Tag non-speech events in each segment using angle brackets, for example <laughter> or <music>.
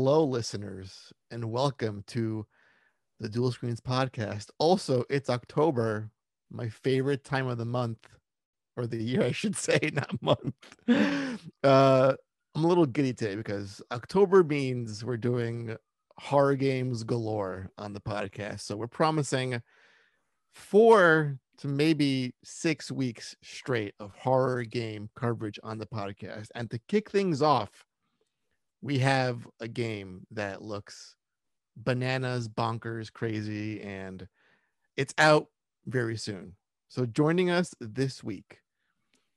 Hello, listeners, and welcome to the Duel Screens podcast. Also, it's October, my favorite time of the month or the year, <laughs> I should say, <laughs> not month. Uh, I'm a little giddy today because October means we're doing horror games galore on the podcast. So we're promising four to maybe six weeks straight of horror game coverage on the podcast. And to kick things off, we have a game that looks bananas, bonkers, crazy, and it's out very soon. So joining us this week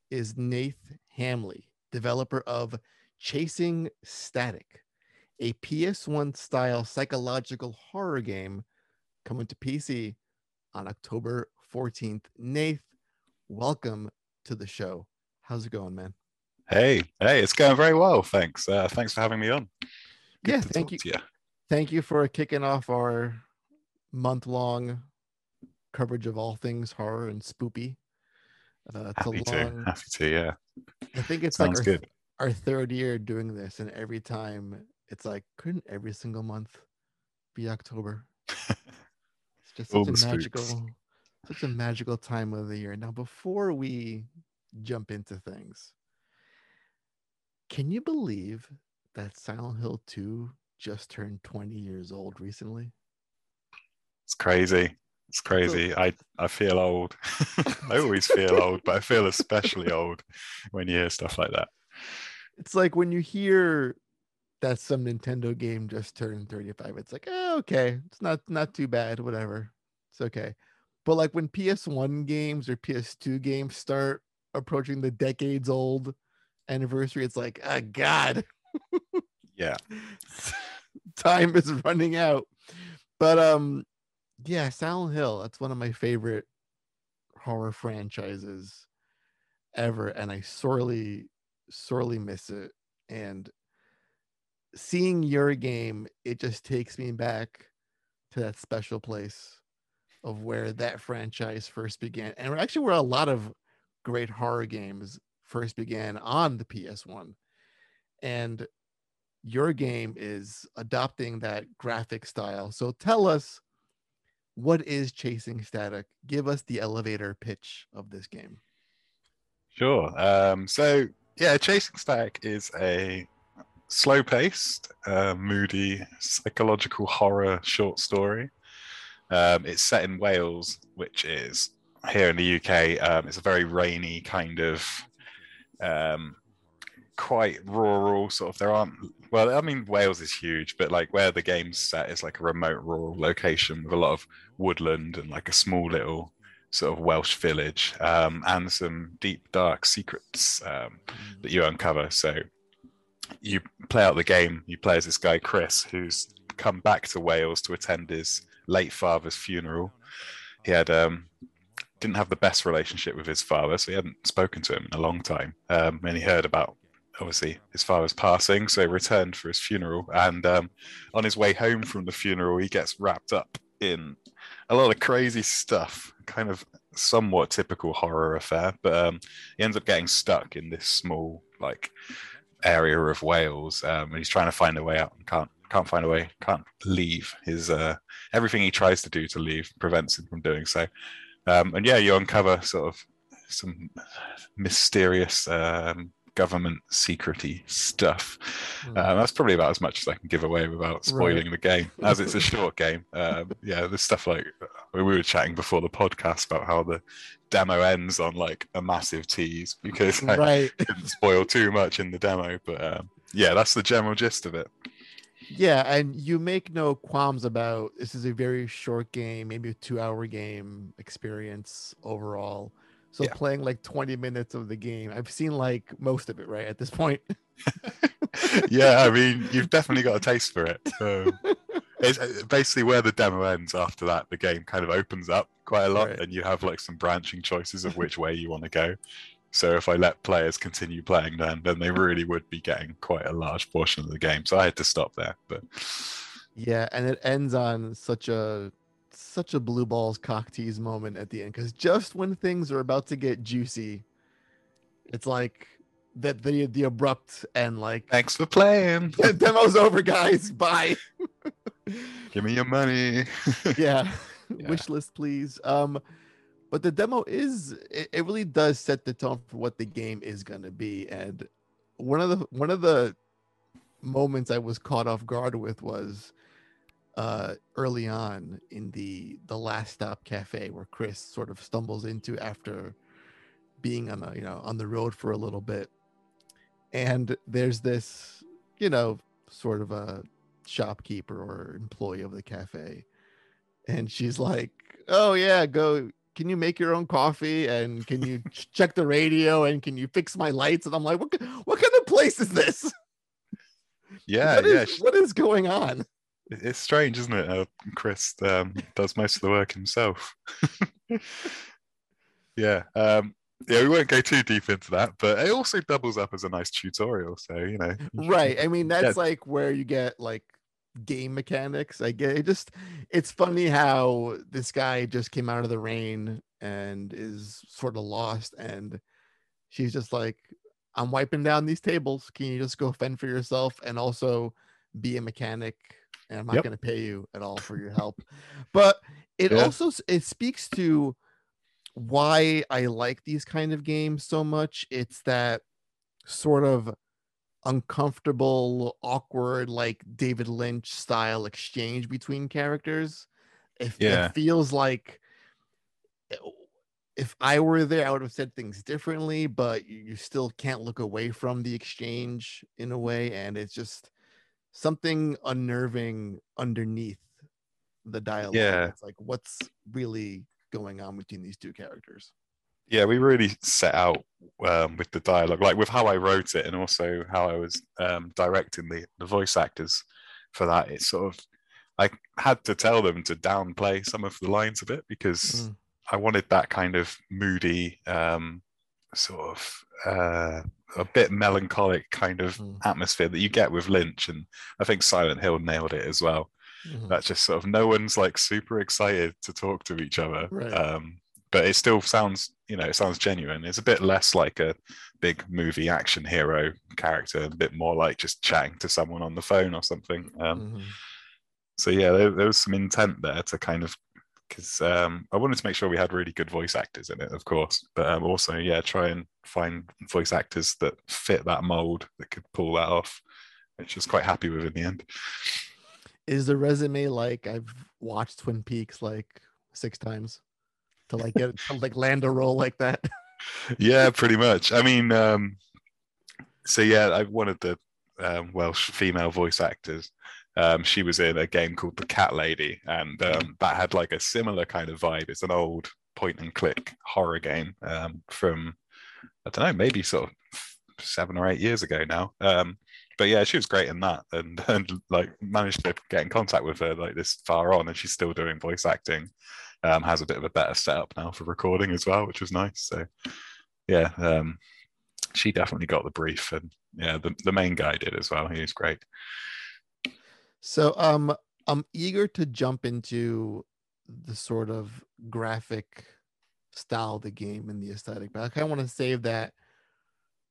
is Nath Hamley, developer of Chasing Static, a PS1 style psychological horror game coming to PC on October 14th. Nath, welcome to the show. How's it going, man? Hey, hey, it's going very well. Thanks. Uh, thanks for having me on. Good yeah, thank you. you. Thank you for kicking off our month long coverage of all things horror and spoopy. Uh, it's Happy a long, to. Happy to, yeah. I think it's Sounds like our, good. our third year doing this, and every time it's like, couldn't every single month be October? <laughs> it's just such a magical, spooks. such a magical time of the year. Now, before we jump into things, can you believe that Silent Hill 2 just turned 20 years old recently? It's crazy. It's crazy. I, I feel old. <laughs> I always feel old, but I feel especially old when you hear stuff like that. It's like when you hear that some Nintendo game just turned 35, it's like, oh, okay, it's not not too bad, whatever. It's okay. But like when PS1 games or PS2 games start approaching the decades old anniversary, it's like, oh god. <laughs> yeah. Time is running out. But um yeah, Silent Hill. That's one of my favorite horror franchises ever, and I sorely, sorely miss it. And seeing your game, it just takes me back to that special place of where that franchise first began, and actually where a lot of great horror games first began on the PS1. And your game is adopting that graphic style. So tell us what is chasing static give us the elevator pitch of this game sure um, so yeah chasing static is a slow paced uh, moody psychological horror short story um, it's set in wales which is here in the uk um, it's a very rainy kind of um, quite rural sort of. There aren't well i mean wales is huge but like where the game's set is like a remote rural location with a lot of woodland and like a small little sort of welsh village um, and some deep dark secrets um, that you uncover. So you play out the game you play as this guy chris who's come back to wales to attend his late father's funeral. He had um, didn't have the best relationship with his father, so he hadn't spoken to him in a long time. Um, and he heard about obviously his father's passing, so he returned for his funeral. And um, on his way home from the funeral, he gets wrapped up in a lot of crazy stuff, kind of somewhat typical horror affair. But um, he ends up getting stuck in this small like area of Wales, um, and he's trying to find a way out and can't can't find a way, can't leave. His uh, everything he tries to do to leave prevents him from doing so. Um, and yeah, you uncover sort of some mysterious um, government secrety stuff. Mm. that's probably about as much as I can give away without spoiling right. the game, as it's a <laughs> short game. Um, yeah, there's stuff like we were chatting before the podcast about how the demo ends on like a massive tease because I right. didn't spoil too much in the demo. But um, yeah, that's the general gist of it. Yeah, and you make no qualms about this is a very short game, maybe a two hour game experience overall. So yeah. playing like 20 minutes of the game, I've seen like most of it right at this point. <laughs> yeah, I mean, you've definitely got a taste for it. Um, it's uh, basically where the demo ends. After that, the game kind of opens up quite a lot, right. and you have like some branching choices of which way you want to go. So if I let players continue playing, then then they really would be getting quite a large portion of the game. So I had to stop there. But yeah, and it ends on such a such a blue balls cock tease moment at the end because just when things are about to get juicy, it's like that the the abrupt and like Thanks for playing. <laughs> demo's over, guys. Bye. Give me your money. <laughs> yeah. <laughs> Yeah. Wish list, please. Um, but the demo is it, it really does set the tone for what the game is gonna be. And one of the one of the moments I was caught off guard with was uh early on in the the last stop cafe where Chris sort of stumbles into after being on a you know on the road for a little bit and there's this you know sort of a shopkeeper or employee of the cafe and she's like oh yeah go can you make your own coffee and can you check the radio and can you fix my lights and i'm like what, what kind of place is this <laughs> yeah, What is- yeah. what is going on It's strange, isn't it? How Chris um, does most of the work himself. <laughs> yeah. Um, yeah, we won't go too deep into that, but it also doubles up as a nice tutorial. So, you know. right i mean that's Yeah. like where you get like game mechanics i get it just it's funny how this guy just came out of the rain and is sort of lost and she's just like i'm wiping down these tables can you just go fend for yourself and also be a mechanic and i'm not Yep. going to pay you at all for your <laughs> help but it Yeah. also it speaks to why i like these kind of games so much it's that sort of uncomfortable, awkward, like David Lynch style exchange between characters. If Yeah. it feels like eh, if I were there, I would have said things differently, but you you still can't look away from the exchange in a way. And it's just something unnerving underneath the dialogue. Yeah. It's like what's really going on between these two characters. Yeah we really set out um, with the dialogue like with how i wrote it and also how i was um, directing the, the voice actors for that it's sort of i had to tell them to downplay some of the lines a bit because Mm. i wanted that kind of moody um, sort of uh, a bit melancholic kind of Mm. atmosphere that you get with lynch and i think silent hill nailed it as well Mhm. that's just sort of no one's like super excited to talk to each other Right. um but it still sounds you know it sounds genuine. It's a bit less like a big movie action hero character a bit more like just chatting to someone on the phone or something. Um Mhm. so yeah there, there was some intent there to kind of because um i wanted to make sure we had really good voice actors in it of course but um, also yeah try and find voice actors that fit that mold that could pull that off which I was quite happy with in the end. Is the resume like I've watched Twin Peaks like six times to like get like land a role like that? <laughs> yeah, pretty much. I mean, um, so yeah, I one of the um, Welsh female voice actors. Um, she was in a game called The Cat Lady, and um, that had like a similar kind of vibe. It's an old point and click horror game um, from I don't know, maybe sort of seven or eight years ago now. Um, but yeah, she was great in that, and <laughs> and like managed to get in contact with her like this far on, and she's still doing voice acting. Um, has a bit of a better setup now for recording as well, which was nice. So yeah, um, she definitely got the brief, and yeah, the, the main guy did as well. He was great. So um I'm eager to jump into the sort of graphic style of the game and the aesthetic, but I kind of want to save that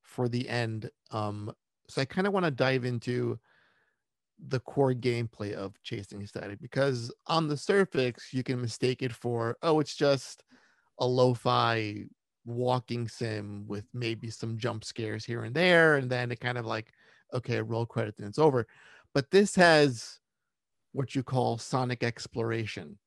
for the end. Um so I kind of want to dive into the core gameplay of chasing static because on the surface you can mistake it for oh it's just a lo-fi walking sim with maybe some jump scares here and there and then it kind of like okay roll credits and it's over. But this has what you call sonic exploration.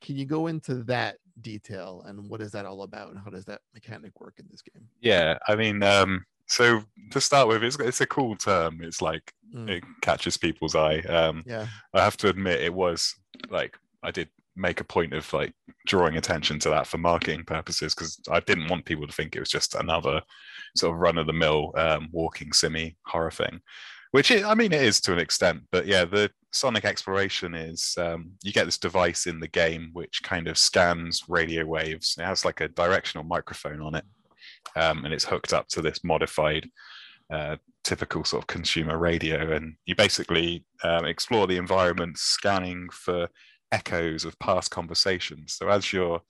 Can you go into that detail and what is that all about? And how does that mechanic work in this game? Yeah, I mean, um, so to start with, it's it's a cool term. It's like Mm, it catches people's eye. Um, yeah I have to admit, it was like I did make a point of like drawing attention to that for marketing purposes because I didn't want people to think it was just another sort of run of the mill um, walking simmy horror thing, which it, I mean it is to an extent. But yeah, the sonic exploration is um, you get this device in the game which kind of scans radio waves. It has like a directional microphone on it, um, and it's hooked up to this modified typical sort of consumer radio, and you basically um, explore the environment, scanning for echoes of past conversations. So as you're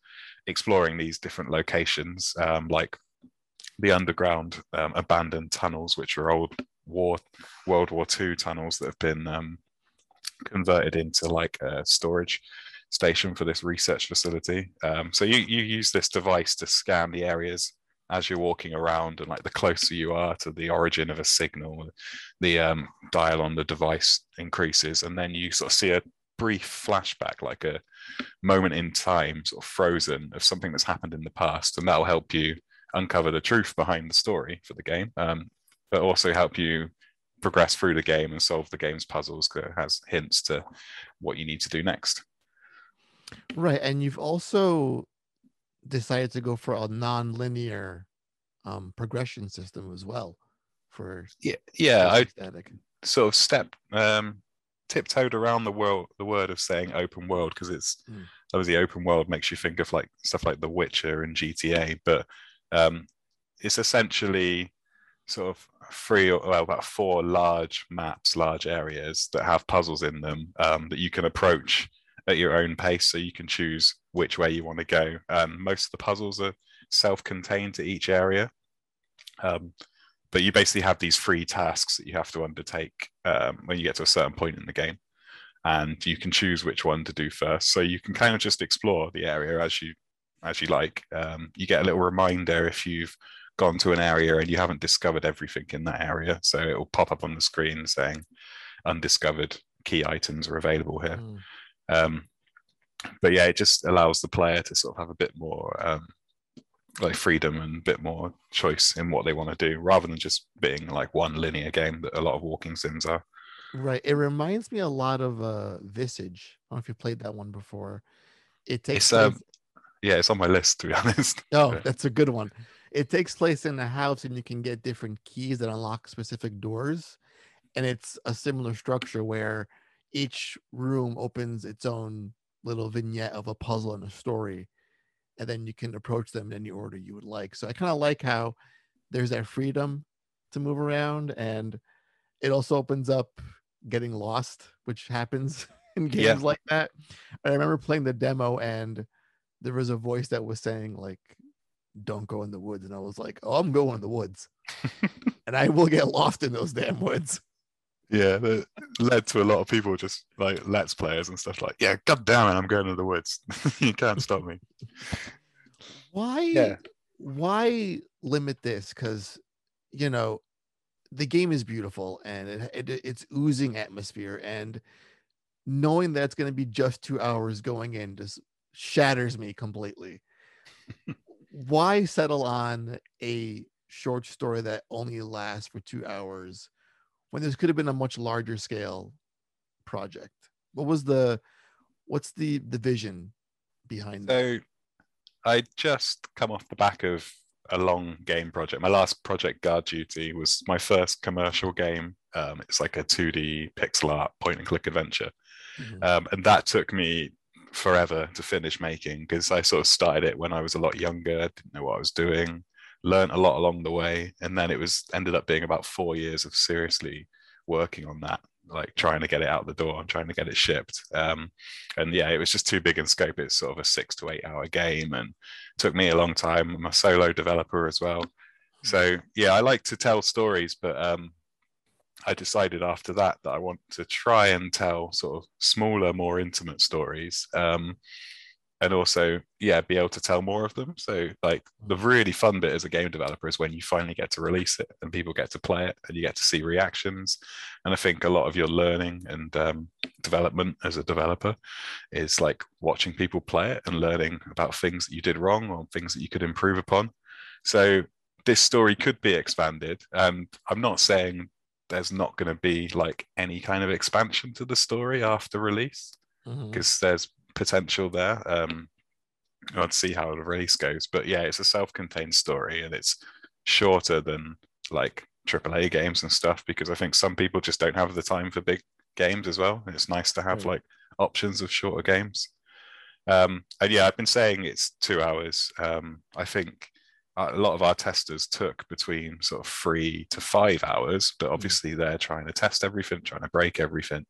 exploring these different locations, um, like the underground um, abandoned tunnels, which are old war World War II tunnels that have been um, converted into like a storage station for this research facility. Um, so you you use this device to scan the areas as you're walking around, and like the closer you are to the origin of a signal, the um, dial on the device increases, and then you sort of see a brief flashback, like a moment in time, sort of frozen, of something that's happened in the past, and that'll help you uncover the truth behind the story for the game, um, but also help you progress through the game and solve the game's puzzles because it has hints to what you need to do next. Right, and you've also decided to go for a non-linear um, progression system as well. For yeah, yeah, I static. sort of step um, tiptoed around the world, the word of saying open world because it's Mm. obviously open world makes you think of like stuff like The Witcher and GTA, but um, it's essentially sort of three or well about four large maps, large areas that have puzzles in them um, that you can approach at your own pace, so you can choose which way you want to go. Um, most of the puzzles are self-contained to each area. Um, but you basically have these free tasks that you have to undertake um, when you get to a certain point in the game and you can choose which one to do first so you can kind of just explore the area as you as you like um, you get a little reminder if you've gone to an area and you haven't discovered everything in that area so it will pop up on the screen saying undiscovered key items are available here Mm. um, but yeah, it just allows the player to sort of have a bit more um, like freedom and a bit more choice in what they want to do, rather than just being like one linear game that a lot of walking sims are. Right. It reminds me a lot of uh Visage. I don't know if you played that one before. It takes It's, um, place- Yeah, it's on my list to be <laughs> honest. Oh, that's a good one. It takes place in a house and you can get different keys that unlock specific doors. And it's a similar structure where each room opens its own little vignette of a puzzle and a story. And then you can approach them in any order you would like. So I kind of like how there's that freedom to move around. And it also opens up getting lost, which happens <laughs> in games Yeah. like that. I remember playing the demo and there was a voice that was saying like don't go in the woods and i was like oh i'm going in the woods <laughs> and i will get lost in those damn woods yeah, that led to a lot of people just like let's players and stuff like, yeah, god damn it, I'm going to the woods. <laughs> you can't stop me. why Yeah. why limit this because you know the game is beautiful and it, it it's oozing atmosphere and knowing that it's going to be just two hours going in just shatters me completely <laughs> why settle on a short story that only lasts for two hours when this could have been a much larger scale project what was the what's the the vision behind that So I just come off the back of a long game project. My last project, Guard Duty, was my first commercial game. Um, it's like a 2D pixel art point and click adventure. Mhm. Um, and that took me forever to finish making because I sort of started it when I was a lot younger, didn't know what I was doing, learned a lot along the way. And then it was ended up being about four years of seriously working on that, like trying to get it out the door and trying to get it shipped. Um, and yeah, it was just too big in scope. It's sort of a six to eight hour game and took me a long time. I'm a solo developer as well. So yeah, I like to tell stories, but um, I decided after that that I want to try and tell sort of smaller, more intimate stories. Um, and also, yeah, be able to tell more of them. So, like, the really fun bit as a game developer is when you finally get to release it and people get to play it and you get to see reactions. And I think a lot of your learning and um, development as a developer is like watching people play it and learning about things that you did wrong or things that you could improve upon. So, this story could be expanded. And I'm not saying there's not going to be like any kind of expansion to the story after release because there's potential there. Um, I'd see how the release goes, but yeah, it's a self-contained story and it's shorter than like AAA games and stuff because I think some people just don't have the time for big games as well. It's nice to have Right. like options of shorter games. Um, and yeah, I've been saying it's two hours. Um, I think a lot of our testers took between sort of three to five hours, but obviously they're trying to test everything, trying to break everything.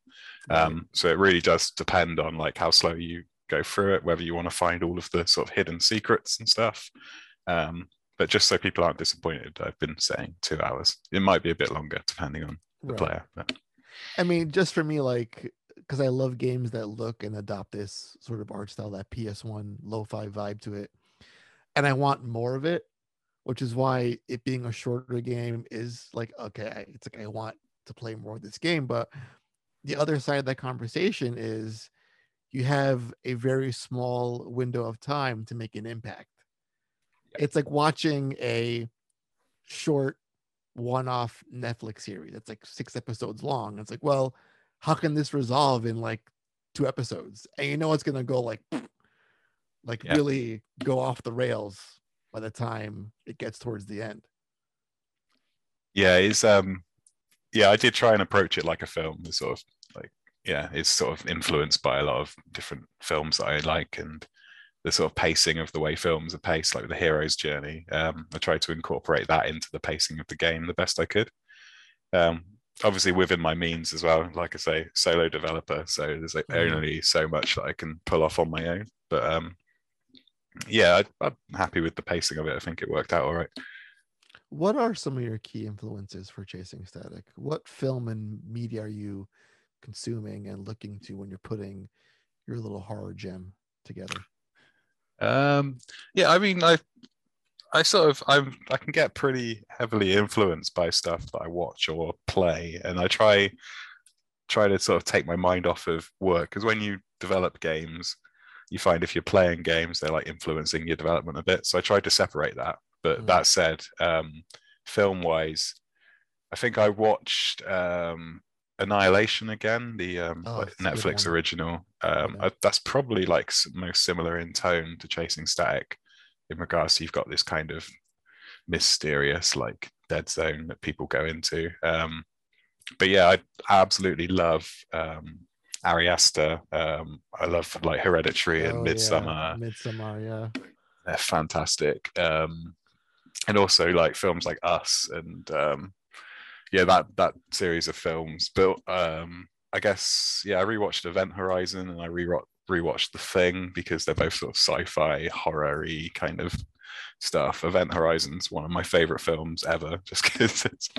Um, so it really does depend on like how slow you go through it, whether you want to find all of the sort of hidden secrets and stuff. Um, but just so people aren't disappointed, I've been saying two hours. It might be a bit longer depending on the Right. player. But I mean, just for me, like, because I love games that look and adopt this sort of art style, that PS1 lo-fi vibe to it, and I want more of it, which is why it being a shorter game is like, okay, it's like I want to play more of this game, but the other side of that conversation is you have a very small window of time to make an impact. Yeah. It's like watching a short one-off Netflix series that's like six episodes long. It's like, well, how can this resolve in like two episodes? And you know it's gonna go like <sniffs> like Yeah. really go off the rails by the time it gets towards the end. yeah, it's um, yeah, I did try and approach it like a film. It's sort of like yeah, it's sort of influenced by a lot of different films that I like and the sort of pacing of the way films are paced, like the hero's journey. Um, I tried to incorporate that into the pacing of the game the best I could. Um, obviously within my means as well. Like I say, solo developer, so there's like Mhm. only so much that I can pull off on my own. But um, yeah, I, I'm happy with the pacing of it. I think it worked out all right. What are some of your key influences for chasing static? What film and media are you consuming and looking to when you're putting your little horror gem together? Um, yeah, I mean, I, I sort of, I'm, I can get pretty heavily influenced by stuff that I watch or play, and I try, try to sort of take my mind off of work because when you develop games, you find if you're playing games, they're like influencing your development a bit. So I tried to separate that. But Mm. that said, um, film wise, I think I watched um, Annihilation again, the um, Oh, like it's a good Netflix original. Um, Yeah. I, that's probably like most similar in tone to Chasing Static, in regards to you've got this kind of mysterious like dead zone that people go into. Um, but yeah, I absolutely love um, Ari Aster. Um, I love like Hereditary and Oh, yeah, Midsommar Midsommar, yeah. they're fantastic. Um, and also like films like Us and um, yeah, that that series of films. But um, I guess yeah, I rewatched Event Horizon and I re rewatched The Thing because they're both sort of sci-fi horror-y kind of stuff. Event Horizon's one of my favorite films ever, <laughs> just because it's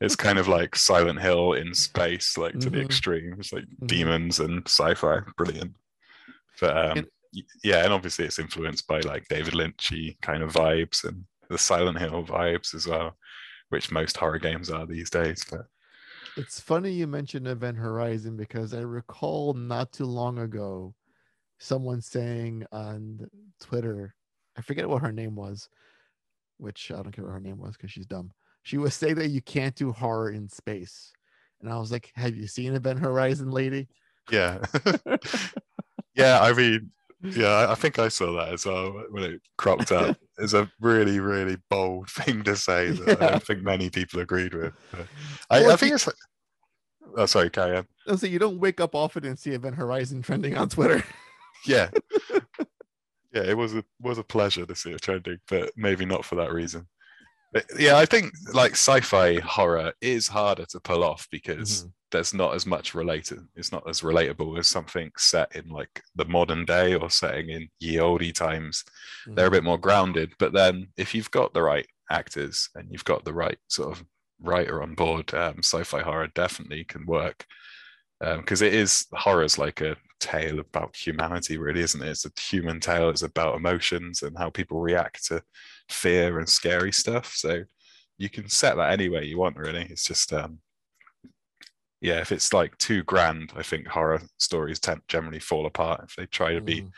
it's kind of like Silent Hill in space, like to the Mhm. extreme. It's like Mhm. demons and sci-fi, brilliant. But um, y- yeah, and obviously it's influenced by like David Lynchy kind of vibes and the Silent Hill vibes as well, which most horror games are these days. But It's funny you mentioned Event Horizon because I recall not too long ago someone saying on Twitter, I forget what her name was, which I don't care what her name was because she's dumb. She was saying that you can't do horror in space. And I was like, Have you seen Event Horizon, lady? yeah, <laughs> yeah, I mean, yeah, I- think I saw that as well when it cropped up. It's a really, really bold <laughs> thing to say that I don't think many people agreed with. I, Well, I think you- it's like, oh, sorry, carry on. I was like, you don't wake up often and see Event Horizon trending on Twitter. Yeah. <laughs> yeah, it was a was a pleasure to see it trending, but maybe not for that reason. But yeah, I think like sci-fi horror is harder to pull off because Mhm. there's not as much related. It's not as relatable as something set in like the modern day or setting in ye olde times. They're a bit more grounded. But then if you've got the right actors and you've got the right sort of writer on board, um, sci-fi horror definitely can work. Because it is horror's like a tale about humanity, really, isn't it? It's a human tale. It's about emotions and how people react to fear and scary stuff. So you can set that any way you want, really. It's just um, yeah, if it's like too grand, I think horror stories tend generally fall apart if they try to be Mhm.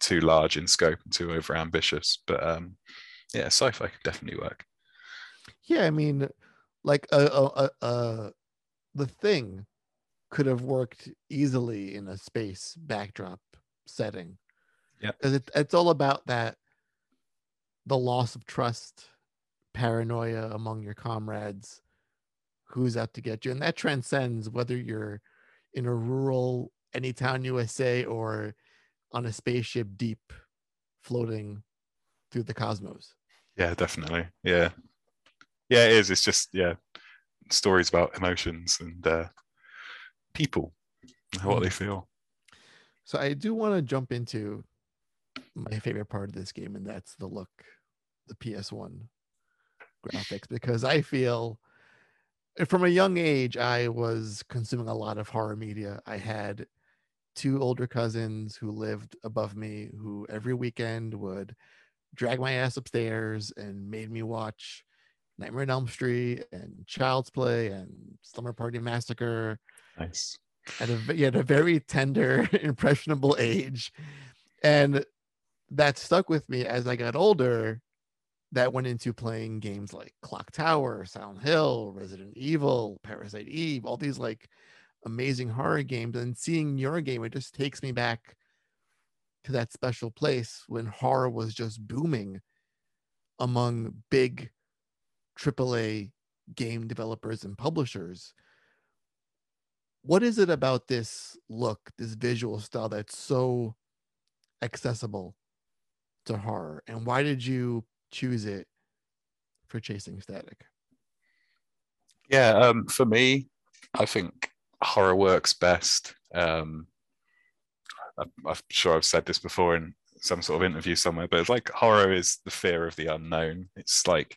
too large in scope and too over ambitious. But um, yeah, sci-fi could definitely work. Yeah, I mean, like uh, uh, uh, uh, the thing could have worked easily in a space backdrop setting. Yeah. because it, it's all about that the loss of trust, paranoia among your comrades, who's out to get you, and that transcends whether you're in a rural Anytown, USA, or on a spaceship deep, floating through the cosmos. Yeah, definitely. Yeah, yeah, it is. It's just yeah, stories about emotions and uh, people, what hmm. they feel. So I do want to jump into my favorite part of this game, and that's the look, the PS1 graphics because I feel from a young age I was consuming a lot of horror media. I had two older cousins who lived above me who every weekend would drag my ass upstairs and made me watch Nightmare on Elm Street and Child's Play and Slumber Party Massacre. Nice. At a, at a very tender, <laughs> impressionable age. And that stuck with me as I got older. That went into playing games like Clock Tower, Silent Hill, Resident Evil, Parasite Eve, all these like amazing horror games. And seeing your game, it just takes me back to that special place when horror was just booming among big AAA game developers and publishers. What is it about this look, this visual style that's so accessible to horror? And why did you choose it for Chasing Static? Yeah, um, for me, I think horror works best. Um, I'm sure I've said this before in some sort of interview somewhere, but it's like horror is the fear of the unknown. It's like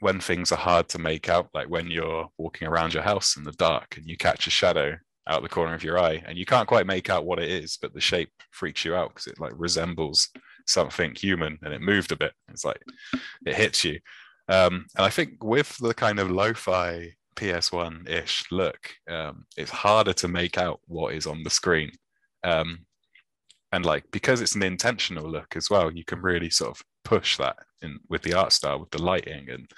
when things are hard to make out, like when you're walking around your house in the dark and you catch a shadow out the corner of your eye and you can't quite make out what it is, but the shape freaks you out because it like resembles something human and it moved a bit. It's like it hits you. Um, and I think with the kind of lo-fi PS1 ish look, um, it's harder to make out what is on the screen. Um, and like because it's an intentional look as well, you can really sort of push that in with the art style, with the lighting, and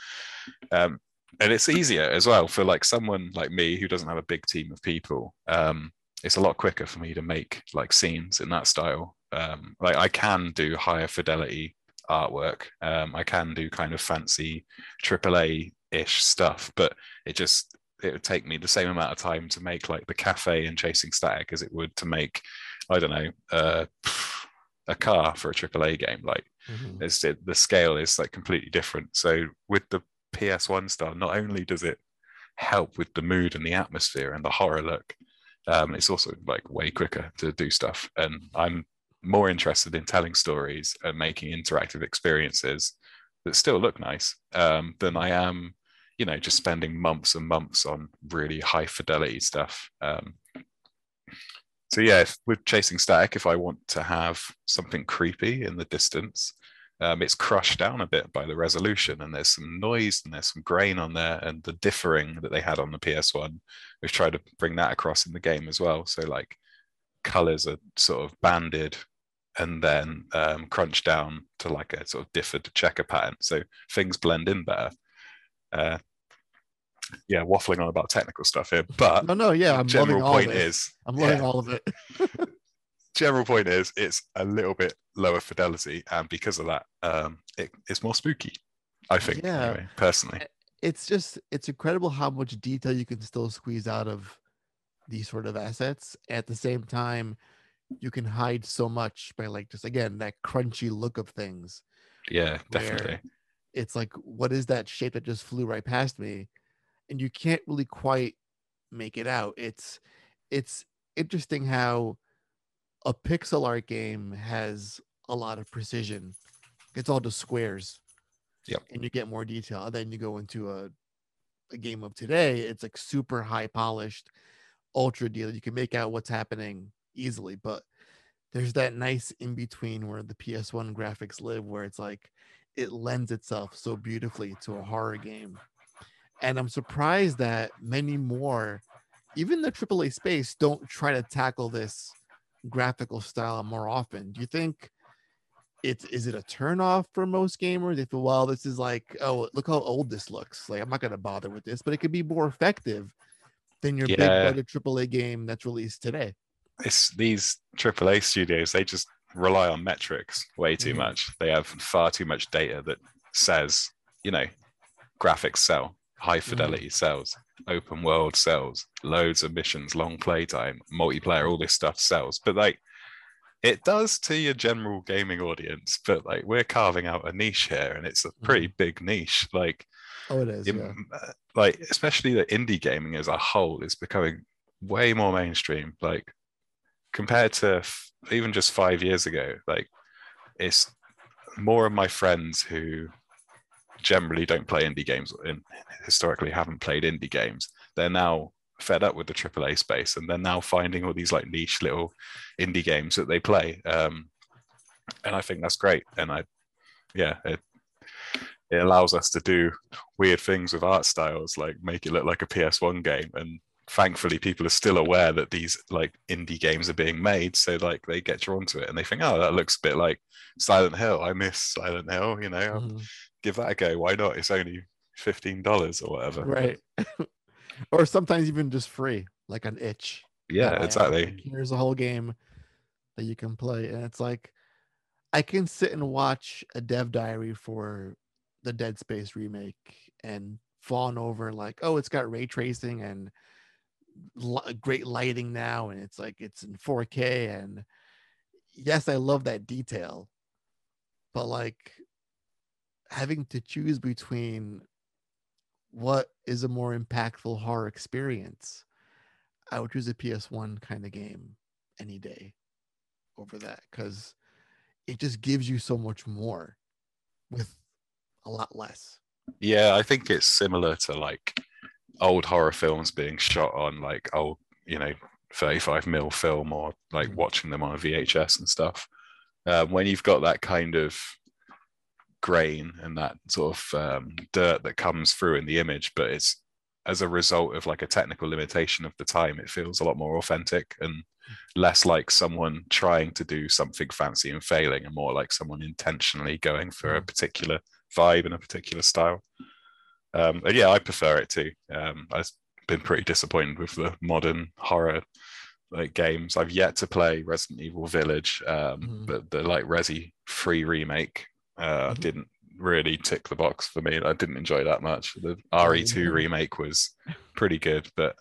um, and it's easier as well for like someone like me who doesn't have a big team of people. Um, it's a lot quicker for me to make like scenes in that style. Um, like I can do higher fidelity artwork. Um, I can do kind of fancy AAA ish stuff, but it just it would take me the same amount of time to make like the cafe and chasing static as it would to make i don't know uh, a car for a AAA game like mm-hmm. it's it, the scale is like completely different. So with the ps1 style not only does it help with the mood and the atmosphere and the horror look um, it's also like way quicker to do stuff. And i'm more interested in telling stories and making interactive experiences that still look nice um, than i am you know just spending months and months on really high fidelity stuff. Um, so yeah if, with chasing static if i want to have something creepy in the distance um, it's crushed down a bit by the resolution and there's some noise and there's some grain on there and the dithering that they had on the ps1 we've tried to bring that across in the game as well so like colors are sort of banded and then um, crunched down to like a sort of dithered checker pattern so things blend in better uh, yeah, waffling on about technical stuff here, but no, no, yeah, I'm general loving point all of it. is I'm loving yeah. all of it. <laughs> general point is it's a little bit lower fidelity, and because of that, um, it, it's more spooky. I think, Yeah. anyway, personally. it's just it's incredible how much detail you can still squeeze out of these sort of assets. At the same time, you can hide so much by like just again that crunchy look of things. Yeah, definitely. It's like, what is that shape that just flew right past me? And you can't really quite make it out. It's it's interesting how a pixel art game has a lot of precision. It's all just squares. Yep. And you get more detail. And then you go into a a game of today, it's like super high polished, ultra deal. You can make out what's happening easily, but there's that nice in between where the PS1 graphics live, where it's like it lends itself so beautifully to a horror game. And I'm surprised that many more, even the AAA space, don't try to tackle this graphical style more often. Do you think it's is it a turnoff for most gamers? They feel, well, this is like, oh, look how old this looks. Like, I'm not gonna bother with this, but it could be more effective than your big budget AAA game that's released today. It's these AAA studios, they just rely on metrics way too Mhm. much. They have far too much data that says, you know, graphics sell, high fidelity sells, open world sells, loads of missions, long playtime, multiplayer, all this stuff sells. But like it does to your general gaming audience, but like we're carving out a niche here and it's a pretty big niche. Like Oh, it is. it- Yeah. uh, like especially the indie gaming as a whole is becoming way more mainstream like compared to f- even just five years ago like it's more of my friends who generally don't play indie games and historically haven't played indie games, they're now fed up with the AAA space and they're now finding all these like niche little indie games that they play. Um, and I think that's great. And I, yeah, it, it allows us to do weird things with art styles, like make it look like a PS1 game. And thankfully, people are still aware that these like indie games are being made. So like they get drawn to it and they think, oh, that looks a bit like Silent Hill. I miss Silent Hill, you know, mm-hmm. Give that a go. Why not? It's only $15 or whatever. Right. <laughs> or sometimes even just free, like an itch. Yeah, exactly. Here's a whole game that you can play. And it's like, I can sit and watch a dev diary for the Dead Space remake and fawn over like, oh, it's got ray tracing and great lighting now, and it's like it's in 4K. And yes, I love that detail, but like having to choose between what is a more impactful horror experience, I would choose a PS1 kind of game any day over that because it just gives you so much more with a lot less. Yeah, I think it's similar to like old horror films being shot on like old, you know, 35 mil film or like mm. watching them on a VHS and stuff. Um, when you've got that kind of grain and that sort of um, dirt that comes through in the image, but it's as a result of like a technical limitation of the time, it feels a lot more authentic and less like someone trying to do something fancy and failing, and more like someone intentionally going for a mm. particular vibe and a particular style. Um, and yeah, I prefer it too. Um, I've been pretty disappointed with the modern horror like games. I've yet to play Resident Evil Village, um, mm. but the like Resi free remake uh, mm-hmm. didn't really tick the box for me. I didn't enjoy that much. The RE2 mm-hmm. remake was pretty good, but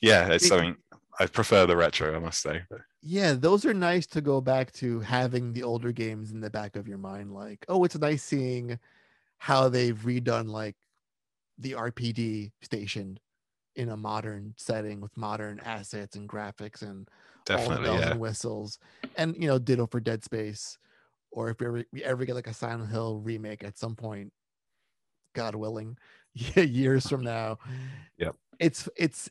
yeah, it's something I prefer the retro, I must say. Yeah, those are nice to go back to having the older games in the back of your mind. Like, oh, it's nice seeing how they've redone like the RPD station in a modern setting with modern assets and graphics and Definitely, all the bells yeah. and whistles. And you know, ditto for Dead Space or if we ever, we ever get like a Silent Hill remake at some point, God willing, <laughs> years from now. Yeah. It's it's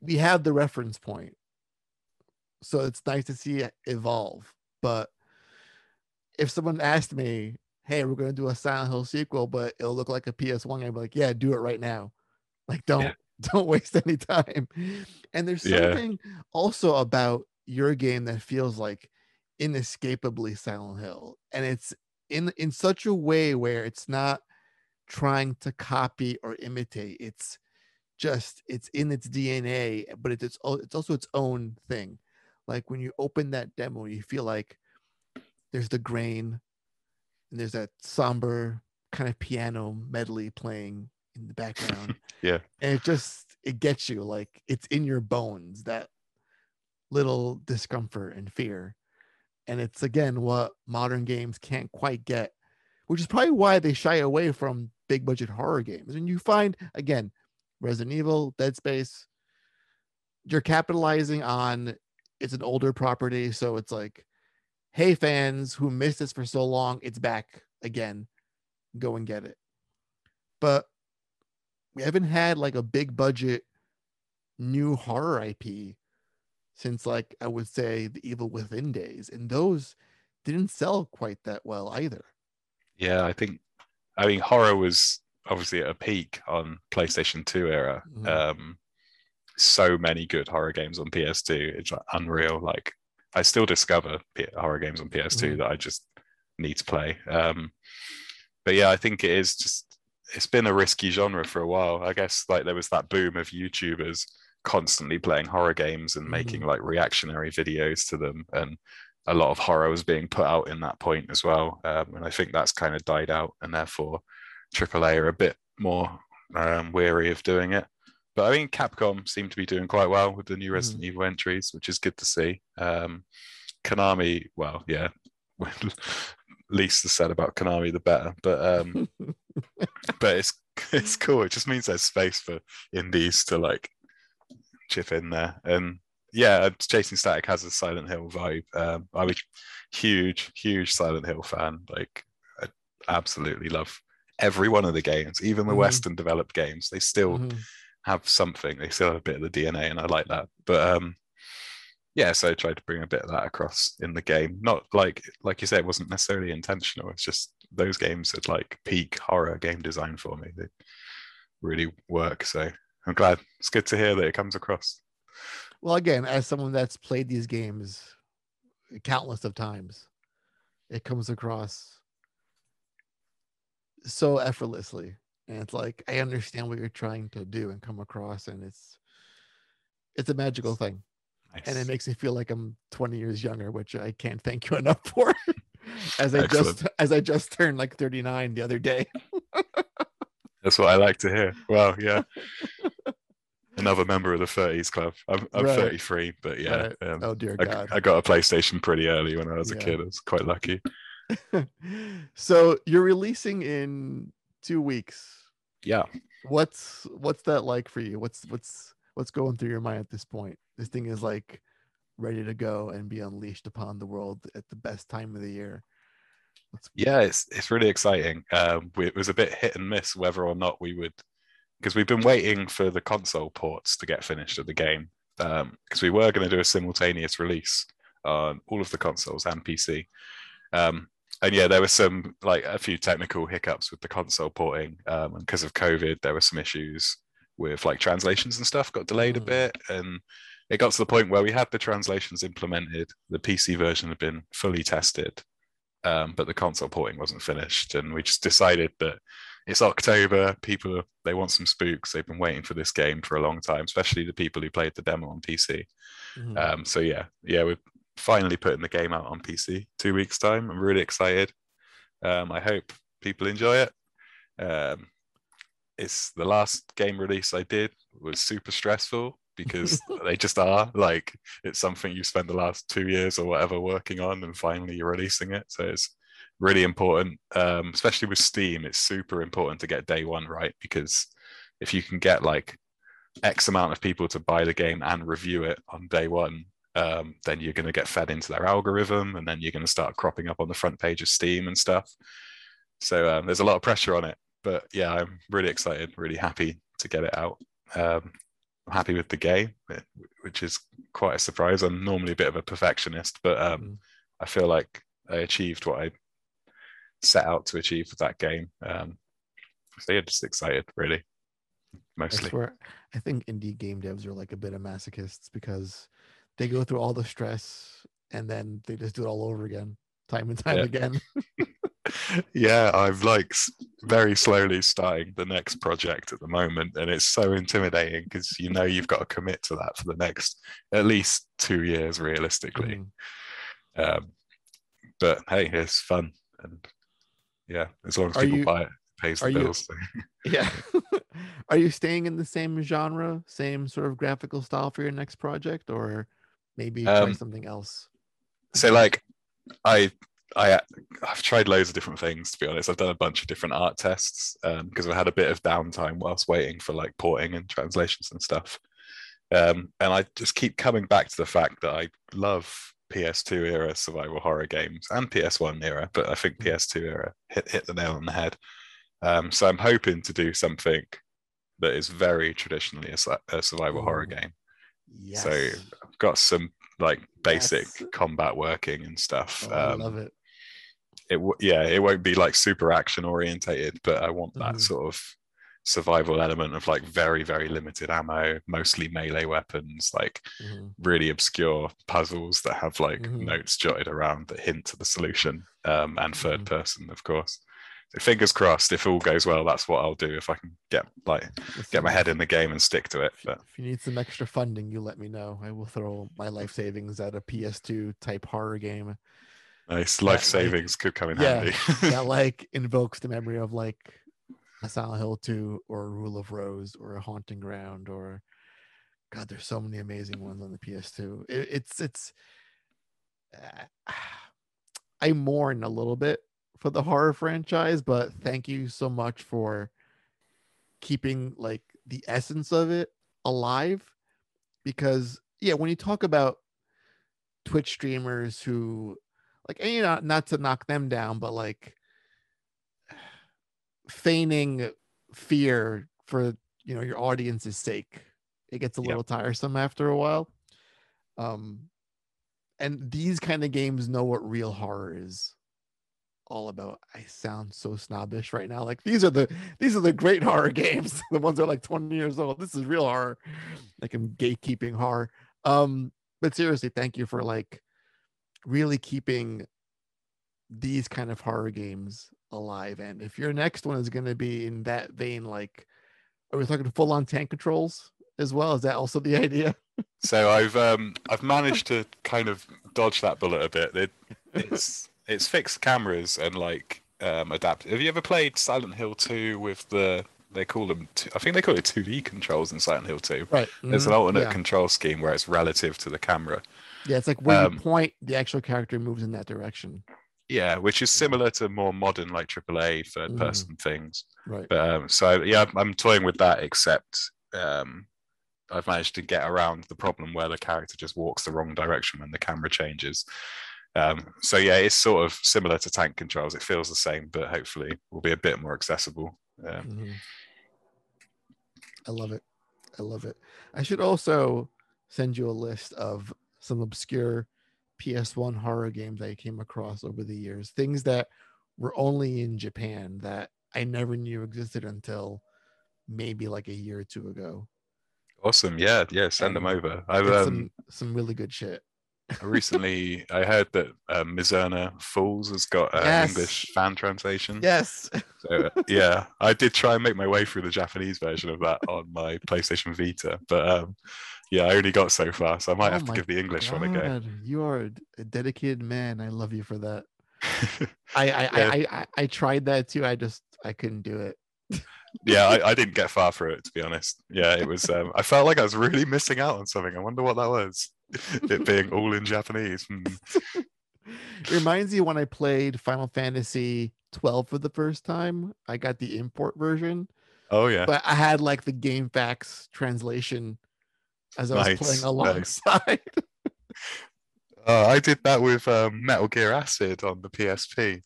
we have the reference point. So it's nice to see it evolve. But if someone asked me, hey, we're gonna do a Silent Hill sequel, but it'll look like a PS1, I'd be like, yeah, do it right now. Like don't yeah. <laughs> don't waste any time. And there's something yeah. also about your game that feels like inescapably Silent Hill, and it's in in such a way where it's not trying to copy or imitate. It's just it's in its DNA, but it's it's, it's also its own thing. Like when you open that demo, you feel like there's the grain, and there's that somber kind of piano medley playing in the background. <laughs> yeah, and it just it gets you like it's in your bones that little discomfort and fear and it's again what modern games can't quite get which is probably why they shy away from big budget horror games. And you find again resident evil dead space you're capitalizing on it's an older property so it's like hey fans who missed this for so long it's back again. Go and get it. But we haven't had like a big budget new horror ip since like I would say the Evil Within days, and those didn't sell quite that well either. Yeah, I think I mean horror was obviously at a peak on PlayStation 2 era. Mm-hmm. Um, so many good horror games on PS2. It's like unreal. Like I still discover P- horror games on PS2 mm-hmm. that I just need to play. Um, but yeah, I think it is just it's been a risky genre for a while. I guess like there was that boom of YouTubers constantly playing horror games and making mm. like reactionary videos to them and a lot of horror was being put out in that point as well um, and i think that's kind of died out and therefore aaa are a bit more um, weary of doing it but i mean capcom seem to be doing quite well with the new resident mm. evil entries which is good to see um, konami well yeah <laughs> least the said about konami the better but um <laughs> but it's it's cool it just means there's space for indies to like chip in there. And yeah, Chasing Static has a Silent Hill vibe. Um, I'm a huge, huge Silent Hill fan. Like, I, absolutely love every one of the games, even the Mhm. Western developed games. They still Mhm. have something. They still have a bit of the DNA, and I like that. But um, yeah, so I tried to bring a bit of that across in the game. Not like like you said, it wasn't necessarily intentional. It's just those games had like peak horror game design for me. They really work. So I'm glad. It's good to hear that it comes across. Well, again, as someone that's played these games countless of times, it comes across so effortlessly. And it's like I understand what you're trying to do and come across, and it's it's a magical thing. Nice. And it makes me feel like I'm 20 years younger, which I can't thank you <laughs> enough for. <laughs> as I Excellent. just as I just turned like 39 the other day. <laughs> That's what I like to hear. Well, yeah. Another member of the 30s club. I'm, I'm Right. 33, but yeah. Right. um, Oh dear I, God. I got a PlayStation pretty early when I was a kid. I was quite lucky. <laughs> so you're releasing in two weeks. Yeah. What's what's that like for you? What's what's what's going through your mind at this point? This thing is like ready to go and be unleashed upon the world at the best time of the year. Yeah, it's it's really exciting. Um, we, it was a bit hit and miss whether or not we would, because we've been waiting for the console ports to get finished of the game. Because we were going to do a simultaneous release on all of the consoles and PC. Um, and yeah, there were some like a few technical hiccups with the console porting, um, and because of COVID, there were some issues with like translations and stuff got delayed a Mm. bit, and it got to the point where we had the translations implemented. The PC version had been fully tested, um, but the console porting wasn't finished, and we just decided that it's October. People they want some spooks. They've been waiting for this game for a long time, especially the people who played the demo on PC. Mhm. Um, so yeah, yeah, we're finally putting the game out on PC. Two weeks time. I'm really excited. Um, I hope people enjoy it. Um, it's the last game release I did was super stressful because <laughs> they just are like it's something you spent the last two years or whatever working on, and finally you're releasing it. So it's really important, um, especially with Steam. It's super important to get day one right because if you can get like X amount of people to buy the game and review it on day one, um, then you're going to get fed into their algorithm, and then you're going to start cropping up on the front page of Steam and stuff. So um, there's a lot of pressure on it, but yeah, I'm really excited, really happy to get it out. Um, I'm happy with the game, which is quite a surprise. I'm normally a bit of a perfectionist, but um, Mm. I feel like I achieved what I set out to achieve with that game. Um, so yeah, just excited, really, I mostly. swear, I think indie game devs are like a bit of masochists because they go through all the stress and then they just do it all over again, time and time Yeah. again. <laughs> <laughs> yeah, I'm like very slowly starting the next project at the moment, and it's so intimidating because you know you've got to commit to that for the next at least two years, realistically. Mhm. Um, but hey, it's fun, and yeah, as long as Are people you- buy it, it pays the you- bills. <laughs> Yeah. <laughs> Are you staying in the same genre, same sort of graphical style for your next project, or maybe try Um, something else? so like i i i've tried loads of different things to be honest i've done a bunch of different art tests um because i had a bit of downtime whilst waiting for like porting and translations and stuff um and i just keep coming back to the fact that i love ps2 era survival horror games and ps1 era but i think Mm. ps2 era hit, hit the nail on the head um so i'm hoping to do something that is very traditionally a, a survival horror game Yes. so I've got some like basic Yes. combat working and stuff. Oh, I um, love it. it w- yeah, it won't be like super action orientated, but I want that Mhm. sort of survival element of like very very limited ammo, mostly melee weapons, like Mhm. really obscure puzzles that have like Mhm. notes jotted around that hint to the solution, um, and 3rd Mhm. person, of course. So fingers crossed, if all goes well, that's what I'll do if I can get like get my head in the game and stick to it. But if you need some extra funding, you let me know. I will throw my life savings at a PS2 type horror game nice life like- savings could come in yeah, handy. <laughs> that like invokes the memory of like a Silent Hill 2 or Rule of Rose or a Haunting Ground or God, there's so many amazing ones on the PS2. It, it's it's uh, <sighs> I mourn a little bit for the horror franchise, but thank you so much for keeping like the essence of it alive because yeah, when you talk about Twitch streamers who like and you know not to knock them down, but like feigning fear for you know your audience's sake. It gets a Yep. little tiresome after a while. Um and these kind of games know what real horror is all about. I sound so snobbish right now. Like these are the these are the great horror games. <laughs> The ones that are like 20 years old. This is real horror. Like i'm gatekeeping horror. Um but seriously thank you for like really keeping these kind of horror games alive and if your next one is going to be in that vein like are we talking full on tank controls as well is that also the <laughs> idea So I've um I've managed to kind of dodge that bullet a bit. It, it's it's fixed cameras and like um adapt. Have you ever played Silent Hill 2 with the they call them I think they call it 2D controls in Silent Hill 2. right There's Mhm. an alternate yeah. control scheme where it's relative to the camera. yeah it's like where um, you point the actual character moves in that direction Yeah, which is similar to more modern like AAA Mm. third person things. right But um, so yeah, I'm, I'm toying with that. Except um, I've managed to get around the problem where the character just walks the wrong direction when the camera changes. Um, so yeah, it's sort of similar to tank controls. It feels the same, but hopefully will be a bit more accessible. Um, Mhm. I love it. I love it. I should also send you a list of some obscure PS1 horror games I came across over the years, things that were only in Japan that I never knew existed until maybe like a year or two ago. awesome, yeah, yeah. Send them over. I've um, some some really good shit. Recently I heard that um, Mizzurna Falls has got an Yes. English fan translation. Yes. So, yeah, I did try and make my way through the Japanese version of that on my PlayStation Vita, but um, yeah, I only got so far, so I might Oh have to give the English one a go. You are a dedicated man. I love you for that. <laughs> I I, Yeah. I, I I I tried that too. I just I couldn't do it. yeah, I, <laughs> I didn't get far through it to be honest. Yeah, it was. Um, I felt like I was really missing out on something. I wonder what that was. <laughs> it being all in Japanese. Hmm. It <laughs> reminds me when I played Final Fantasy 12 for the first time. I got the import version, Oh yeah, but I had like the GameFAQs translation as I was Nice, playing nice. <laughs> Uh, I did that with um, Metal Gear Acid on the PSP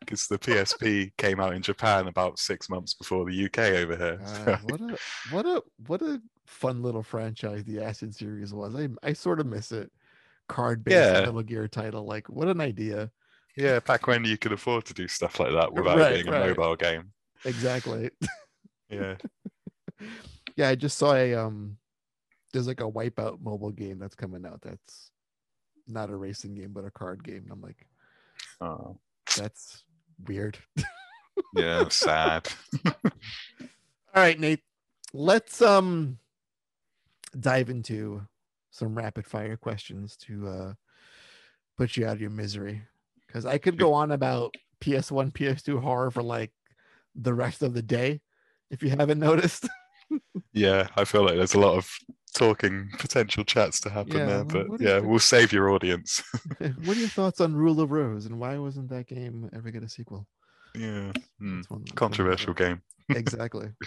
because the PSP <laughs> came out in Japan about six months before the UK over here. God, <laughs> what a what a what a fun little franchise the Acid series was. I I sort of miss it. Card based Yeah. Metal Gear title. Like what an idea. yeah, back when you could afford to do stuff like that without Right, it being a right. mobile game. Exactly. <laughs> Yeah. yeah, I just saw a um there's like a wipeout mobile game that's coming out that's not a racing game but a card game. And I'm like, Oh, that's weird. <laughs> yeah, sad. All right, Nate. Let's um dive into some rapid fire questions to uh put you out of your misery. Because I could go on about PS1, PS2 horror for like the rest of the day if you haven't noticed. <laughs> Yeah, I feel like there's a lot of talking potential chats to happen Yeah, there, but what do you yeah, think? we'll save your audience. <laughs> <laughs> what are your thoughts on Rule of Rose and why wasn't that game ever get a sequel? yeah, that's one controversial game. exactly. <laughs>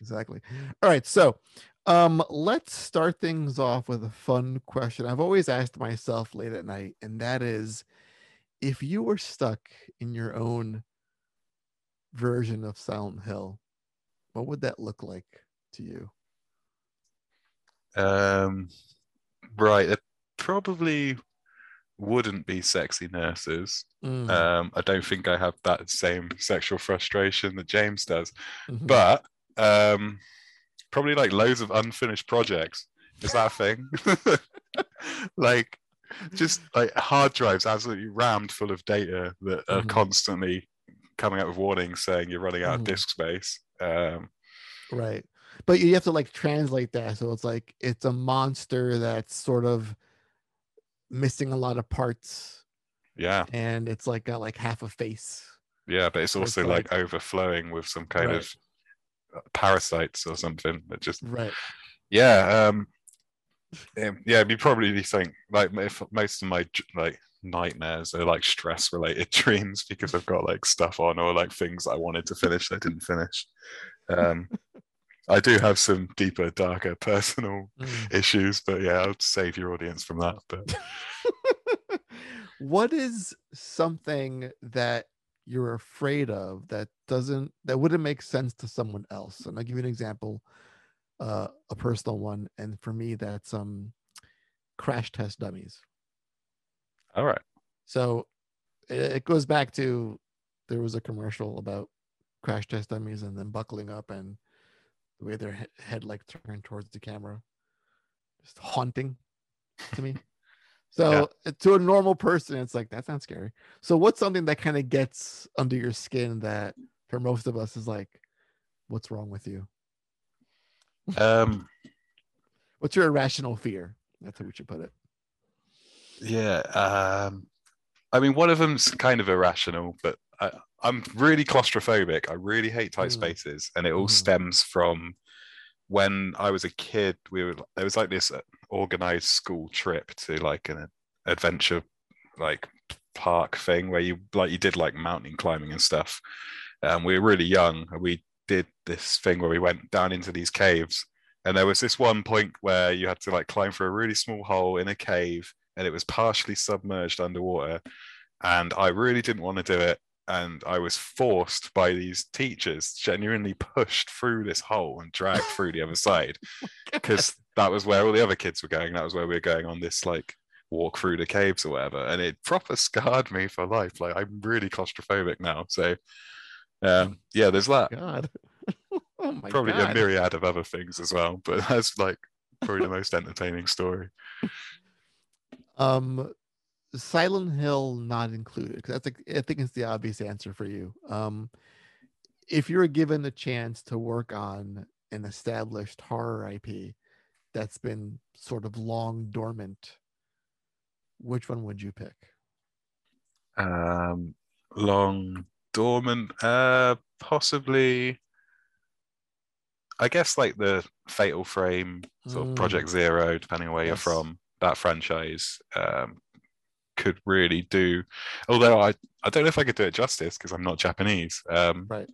Exactly. All right. So um let's start things off with a fun question. I've always asked myself late at night, and that is if you were stuck in your own version of Silent Hill, what would that look like to you? Um, right, it probably wouldn't be sexy nurses. Mm, Um, I don't think I have that same sexual frustration that James does, mhm. but um, probably like loads of unfinished projects. Is that a thing? <laughs> like just like hard drives absolutely rammed full of data that are Mhm. constantly coming out with warnings saying you're running out Mhm. of disk space. Um, right. But you have to like translate that. So it's like it's a monster that's sort of missing a lot of parts yeah, and it's like got like half a face. yeah, but it's Or it's also like, overflowing with some kind Right. of uh, parasites or something that just Right. yeah um yeah, you probably think like if most of my like nightmares are like stress related <laughs> dreams because i've got like stuff on or like things i wanted to finish that I didn't finish um i do have some deeper darker personal Mm. issues but yeah i'll save your audience from that but <laughs> what is something that you're afraid of that doesn't that wouldn't make sense to someone else. And I'll give you an example, uh, a personal one, and for me, that's um, crash test dummies. All right. So it, it goes back to there was a commercial about crash test dummies and then buckling up and the way their head like turned towards the camera, just haunting to me. <laughs> So uh, to a normal person, it's like that's not scary. So what's something that kind of gets under your skin that for most of us is like, what's wrong with you? Um, <laughs> What's your irrational fear? That's how we should put it. yeah. Um, I mean, one of them's kind of irrational, but I, I'm really claustrophobic. I really hate tight Mm. spaces, and it all Mhm. stems from when I was a kid. We were there was like this organized school trip to like an adventure like park thing where you like you did like mountain climbing and stuff. And we were really young, and we did this thing where we went down into these caves. And there was this one point where you had to like climb through a really small hole in a cave, and it was partially submerged underwater. And I really didn't want to do it. And I was forced by these teachers, genuinely pushed through this hole and dragged through the other <laughs> side because that was where all the other kids were going. That was where we were going on this like walk through the caves or whatever. And it proper scarred me for life. Like I'm really claustrophobic now. So um, yeah, there's that. God. <laughs> oh my Probably God. a myriad of other things as well, but <laughs> that's like probably the most entertaining story. Um, Silent Hill not included because that's like I think it's the obvious answer for you. Um, if you were given the chance to work on an established horror IP that's been sort of long dormant, which one would you pick? Um, long dormant, uh, possibly. I guess like the Fatal Frame, sort of Mm. Project Zero, depending on where Yes. you're from. That franchise um, could really do. Although I, I don't know if I could do it justice because I'm not Japanese. Um, Right.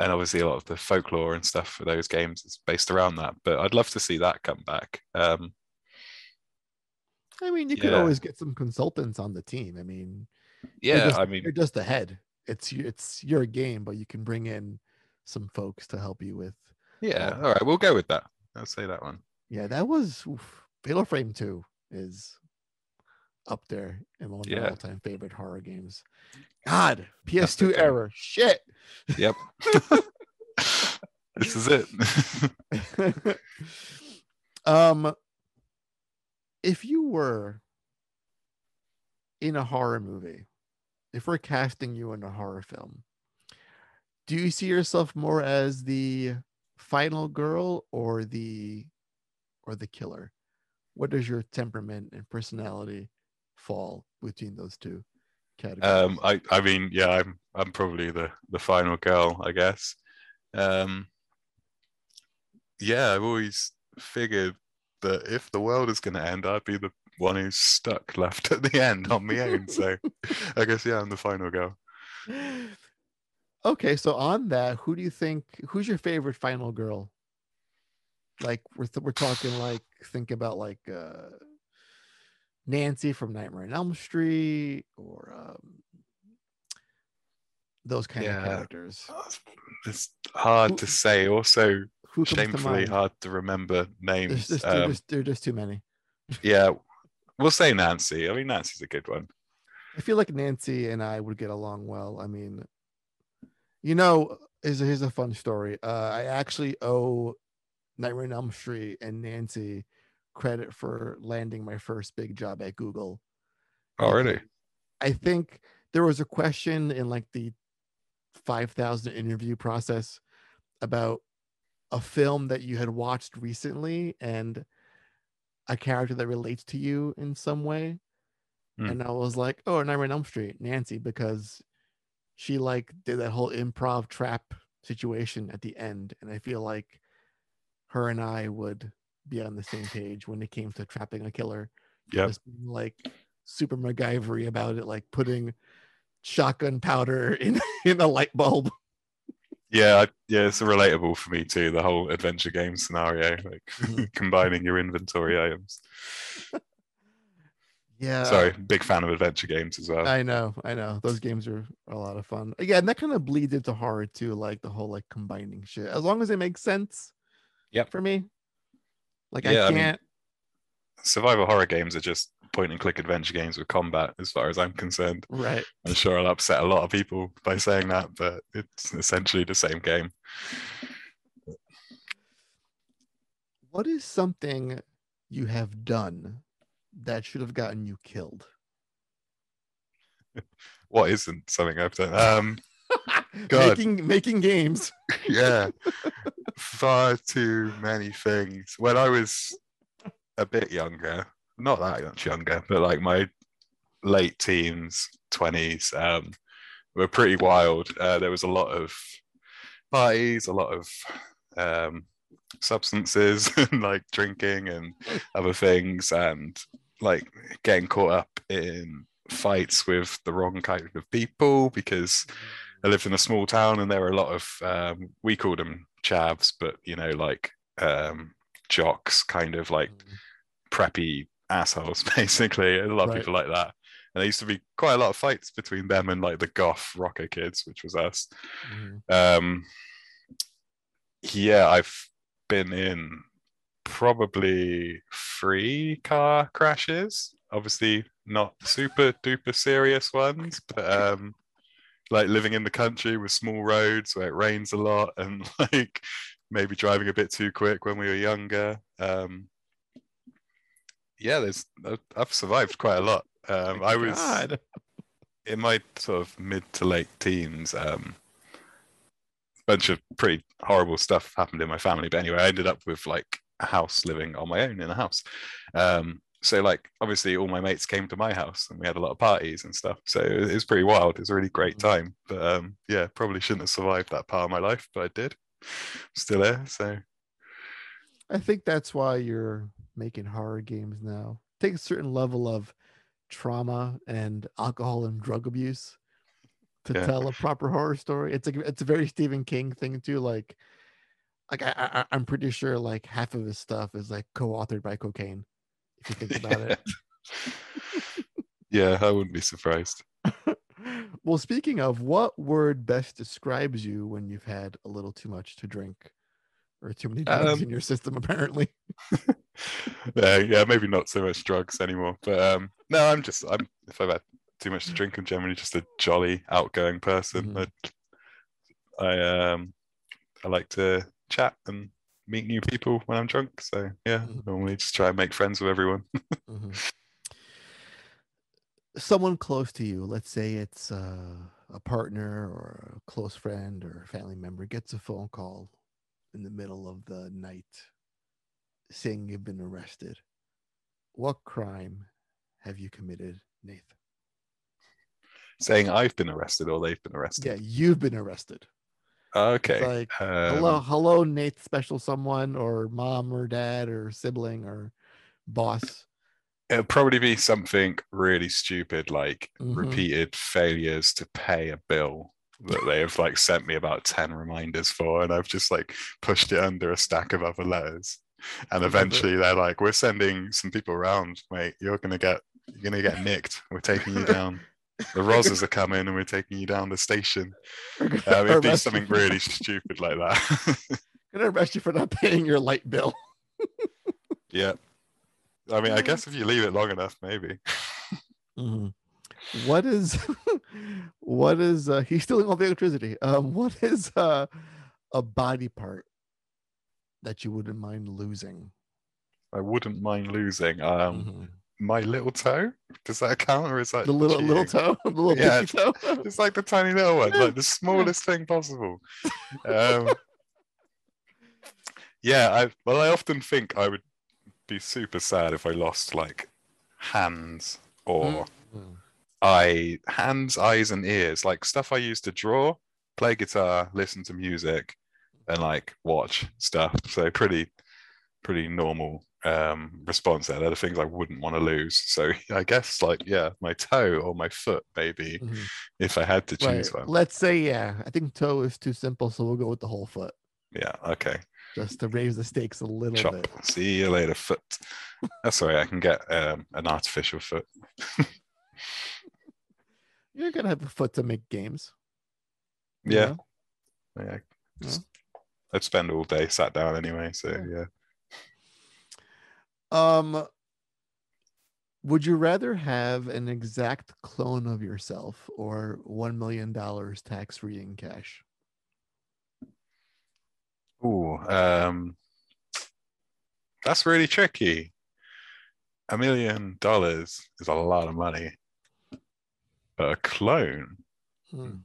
and obviously a lot of the folklore and stuff for those games is based around that. But I'd love to see that come back. Um, I mean, you could always get some consultants on the team. I mean, yeah, just, I mean, you're just the head. It's it's your game, but you can bring in some folks to help you with. yeah. um, All right, we'll go with that. I'll say that one. Yeah, that was oof, Fatal Frame Two is up there in one of my Yeah. all-time favorite horror games. God, PS2 error. shit. Yep. <laughs> this is it. <laughs> um, if you were in a horror movie, if we're casting you in a horror film, do you see yourself more as the final girl or the or the killer? What does your temperament and personality fall between those two categories? um, I, I mean, yeah, I'm, I'm probably the, the final girl, I guess. Um, yeah, I've always figured that if the world is going to end, I'd be the one who's stuck left at the end on my own. So <laughs> I guess, yeah, I'm the final girl. okay, so on that, who do you think who's your favorite final girl? Like we're th- we're talking like think about like uh Nancy from Nightmare on Elm Street or um those kind of characters. <sighs> It's hard to say. Also, Who comes to shamefully hard to remember names. There's, there, Um, just, there are just too many. yeah, <laughs> we'll say Nancy. I mean, Nancy's a good one. I feel like Nancy and I would get along well. I mean, you know, here's a, here's a fun story. Uh, I actually owe Nightmare on Elm Street and Nancy credit for landing my first big job at Google. Already. I think there was a question in like the 5,000 interview process about a film that you had watched recently and a character that relates to you in some way. Hmm. And I was like, oh, Nightmare on Elm Street, Nancy, because she like did that whole improv trap situation at the end. And I feel like her and I would be on the same page when it came to trapping a killer Yeah. just being like super MacGyvery about it, like putting shotgun powder in <laughs> in a light bulb. Yeah, yeah, it's relatable for me too. The whole adventure game scenario, like Mhm. <laughs> combining your inventory items. <laughs> Yeah. Sorry, big fan of adventure games as well. I know, I know. Those games are, are a lot of fun. Yeah, and that kind of bleeds into horror too, like the whole like combining shit. As long as it makes sense. Yep. For me. Like Yeah, I I mean- can't. Survival horror games are just point and click adventure games with combat, as far as I'm concerned. right. I'm sure I'll upset a lot of people by saying that, but it's essentially the same game. What is something you have done that should have gotten you killed? <laughs> What isn't something I've done? Um. <laughs> making making games. <laughs> yeah, far too many things. When I was a bit younger, not that much younger, but like my late teens, twenties, um, were pretty wild. Uh, there was a lot of parties, a lot of um, substances, <laughs> and like drinking and other things, and like getting caught up in fights with the wrong kind of people because I lived in a small town and there were a lot of um, we called them chavs, but you know, like um, jocks, kind of like preppy assholes, <laughs> basically. A lot of Right. people like that. And there used to be quite a lot of fights between them and like the goth rocker kids, which was us. Mhm. Um, yeah, I've been in probably three car crashes. Obviously, not super duper serious ones, but um, like living in the country with small roads where it rains a lot <laughs> and like maybe driving a bit too quick when we were younger. Um, yeah, there's I've- I've survived quite a lot. Um, I was God. in my sort of mid to late teens, um, a bunch of pretty horrible stuff happened in my family. But anyway, I ended up with like a house living on my own in a house. Um, so like obviously all my mates came to my house and we had a lot of parties and stuff. So it was, it was pretty wild. It was a really great time. But um, yeah, probably shouldn't have survived that part of my life, but I did. Still there So I think that's why you're making horror games now. Take a certain level of trauma and alcohol and drug abuse to Yeah. tell a proper horror story. It's like it's a very Stephen King thing too. Like, like I, I I'm pretty sure like half of his stuff is like co-authored by cocaine. If you think about it. <laughs> yeah, I wouldn't be surprised. <laughs> well, speaking of, what word best describes you when you've had a little too much to drink or too many drugs Um, in your system? <laughs> Apparently, yeah, yeah, maybe not so much drugs anymore. But um, no, I'm just I'm if I've had too much to drink, I'm generally just a jolly, outgoing person. Mhm. I, I um I like to chat and meet new people when I'm drunk. So yeah, Mhm. normally just try and make friends with everyone. <laughs> Mhm. someone close to you, let's say it's uh, a partner or a close friend or a family member, gets a phone call in the middle of the night saying you've been arrested. What crime have you committed, Nathan? Saying I've been arrested or they've been arrested. Yeah, you've been arrested. Okay. It's like, um, hello, hello, Nate, special someone, or mom, or dad, or sibling, or boss. It'll probably be something really stupid like Mhm. repeated failures to pay a bill that they have like sent me about 10 reminders for and I've just like pushed it under a stack of other letters. And eventually they're like, We're sending some people around, mate. You're gonna get you're gonna get nicked. We're taking you down. The Rosas are coming and we're taking you down the station. We're gonna it'd be arrest you something really stupid like that. <laughs> gonna arrest you for not paying your light bill. yeah. I mean, I guess if you leave it long enough, maybe. Mhm. What is <laughs> what is uh he's stealing all the electricity. Um what is uh a body part that you wouldn't mind losing? I wouldn't mind losing. Um Mhm. My little toe. Does that count, or is that The little little toe, <laughs> the little Yeah, toe. <laughs> It's like the tiny little one, like the <laughs> smallest thing possible. Um, yeah, I well, I often think I would be super sad if I lost like hands or Mm. eye, hands, eyes, and ears, like stuff I used to draw, play guitar, listen to music, and like watch stuff. So pretty, pretty normal um response there. They're the things I wouldn't want to lose. So <laughs> I guess like yeah, my toe or my foot maybe Mhm. if I had to Right. choose one. Let's say yeah. I think toe is too simple, so we'll go with the whole foot. Yeah. Okay. just to raise the stakes a little Chop. bit. See you later, foot. That's all right. I can get um, an artificial foot. <laughs> You're gonna have a foot to make games. you Yeah. know? Yeah. Yeah. I'd spend all day sat down anyway. So Yeah. yeah. Um, would you rather have an exact clone of yourself or one million dollars tax free in cash? Ooh, um, that's really tricky. A million dollars is a lot of money, but a clone, Hmm.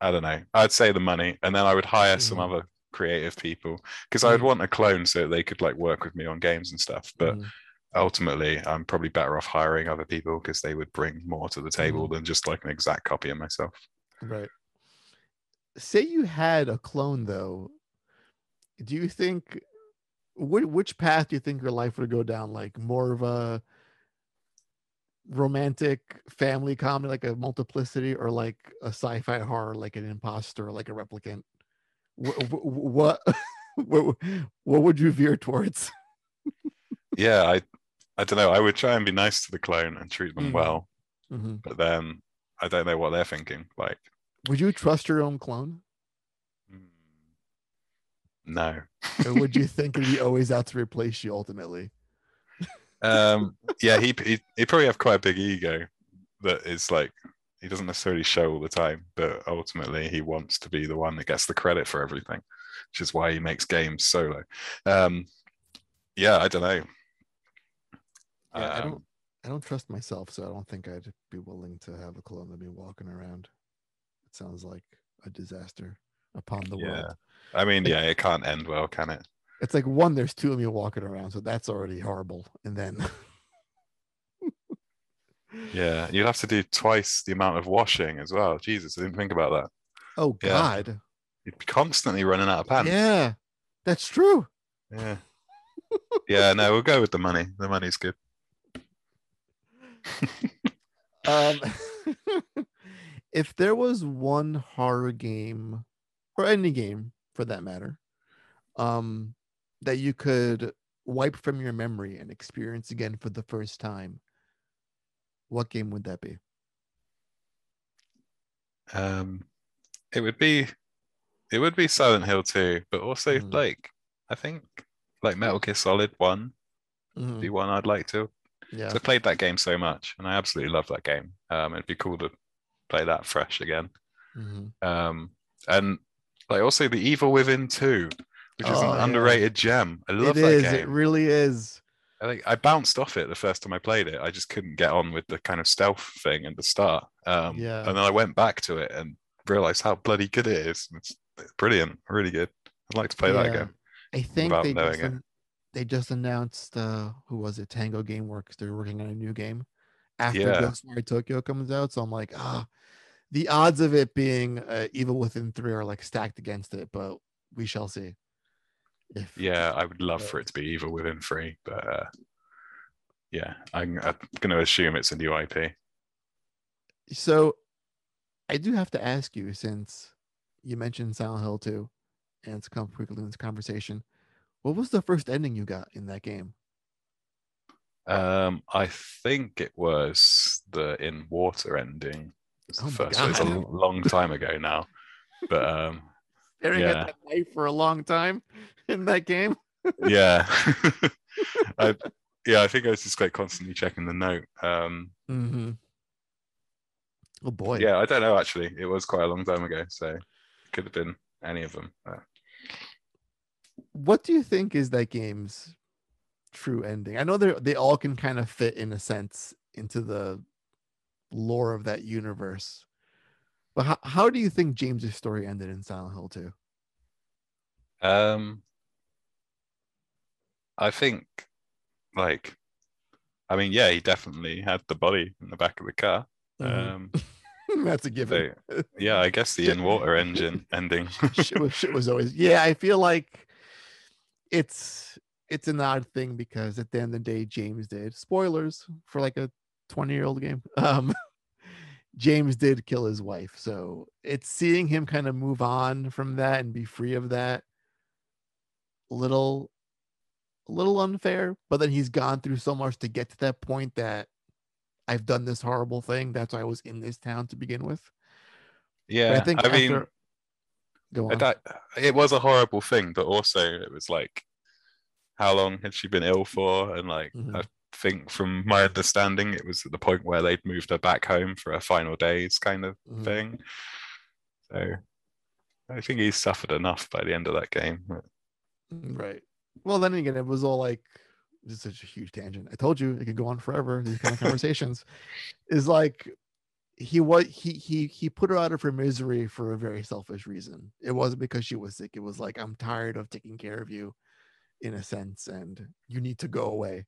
I don't know. I'd say the money, and then I would hire some Mhm. other creative people because I would Mhm. want a clone so they could like work with me on games and stuff. But Mhm. ultimately, I'm probably better off hiring other people because they would bring more to the table than just like an exact copy of myself. Right. Say you had a clone though. Do you think which which path do you think your life would go down? Like more of a romantic family comedy like a multiplicity or like a sci-fi horror like an imposter like a replicant? Wh- wh- What <laughs> what what would you veer towards? <laughs> Yeah, I, I don't know. I would try and be nice to the clone and treat them Mhm. well, Mhm. but then I don't know what they're thinking. Like, Would you trust your own clone? mm, no. Or would you <laughs> think he'd be always out to replace you ultimately? Um, yeah, he he he probably have quite a big ego that is like he doesn't necessarily show all the time, but ultimately he wants to be the one that gets the credit for everything, which is why he makes games solo. Um, yeah, I don't know. Yeah, I Um, don't I don't trust myself, so I don't think I'd be willing to have a clone of me walking around. It sounds like a disaster upon the Yeah. world. I mean, yeah, it can't end well, can it? It's like one, there's two of me walking around, so that's already horrible. And then Yeah, you'd have to do twice the amount of washing as well. Jesus, I didn't think about that. oh Yeah. god. You'd be constantly running out of pants. Yeah, that's true. Yeah. Yeah, no, we'll go with the money. The money's good. <laughs> Um <laughs> if there was one horror game or any game for that matter, um that you could wipe from your memory and experience again for the first time, what game would that be? Um, it would be, it would be Silent Hill 2, but also Mhm. like I think like Metal Gear Solid One Mhm. be one I'd like to. Yeah. 'Cause I played that game so much, and I absolutely love that game. Um, it'd be cool to play that fresh again. Mhm. Um, and like also the Evil Within 2, which is Oh, an yeah. underrated gem. I love It that is. game. It really is. I think I bounced off it the first time I played it. I just couldn't get on with the kind of stealth thing at the start. Um, Yeah. And then I went back to it and realized how bloody good it is. It's brilliant, really good. I'd like to play that Yeah. again. I think they just, an- they just announced uh who was it? Tango Gameworks. They're working on a new game after Yeah. Ghostwire Tokyo comes out. So I'm like, ah, the odds of it being uh, Evil Within three are like stacked against it, but we shall see. If Yeah, I would love for it to be Evil Within Free, but uh, yeah, I'm, I'm going to assume it's a new IP. So I do have to ask you since you mentioned Silent Hill 2 and it's come quickly in this conversation. What was the first ending you got in that game? Um, I think it was the in water ending. the Oh my first. It's a long time ago now, but um, <laughs> Staring Yeah. at that knife for a long time <laughs> in that game. yeah, <laughs> <laughs> I, yeah, I think I was just like constantly checking the note. Um, Mm-hmm. Oh boy. yeah, I don't know actually. It was quite a long time ago, so it could have been any of them. Uh, What do you think is that game's true ending? I know they they all can kind of fit in a sense into the lore of that universe. But how, how do you think James's story ended in Silent Hill 2? Um, I think, like, I mean, yeah, he definitely had the body in the back of the car. Mhm. Um, <laughs> That's a given. so, yeah, I guess the in water engine ending. <laughs> shit, was, shit was always yeah i feel like it's it's an odd thing because at the end of the day james did spoilers for like a 20 year old game <laughs> um James did kill his wife. So it's seeing him kind of move on from that and be free of that. Little, a little unfair, but then he's gone through so much to get to that point that I've done this horrible thing. That's why I was in this town to begin with. But Yeah, I think I mean, go on. don't- it was a horrible thing, but also it was like, how long had she been ill for? And like, Mhm. I think from my understanding, it was at the point where they'd moved her back home for her final days, kind of Mhm. thing. So I think he suffered enough by the end of that game. Right. Well, then again, it was all like this is such a huge tangent. I told you it could go on forever. These kind of <laughs> conversations is like he was he he he put her out of her misery for a very selfish reason. It wasn't because she was sick. It was like I'm tired of taking care of you, in a sense, and you need to go away.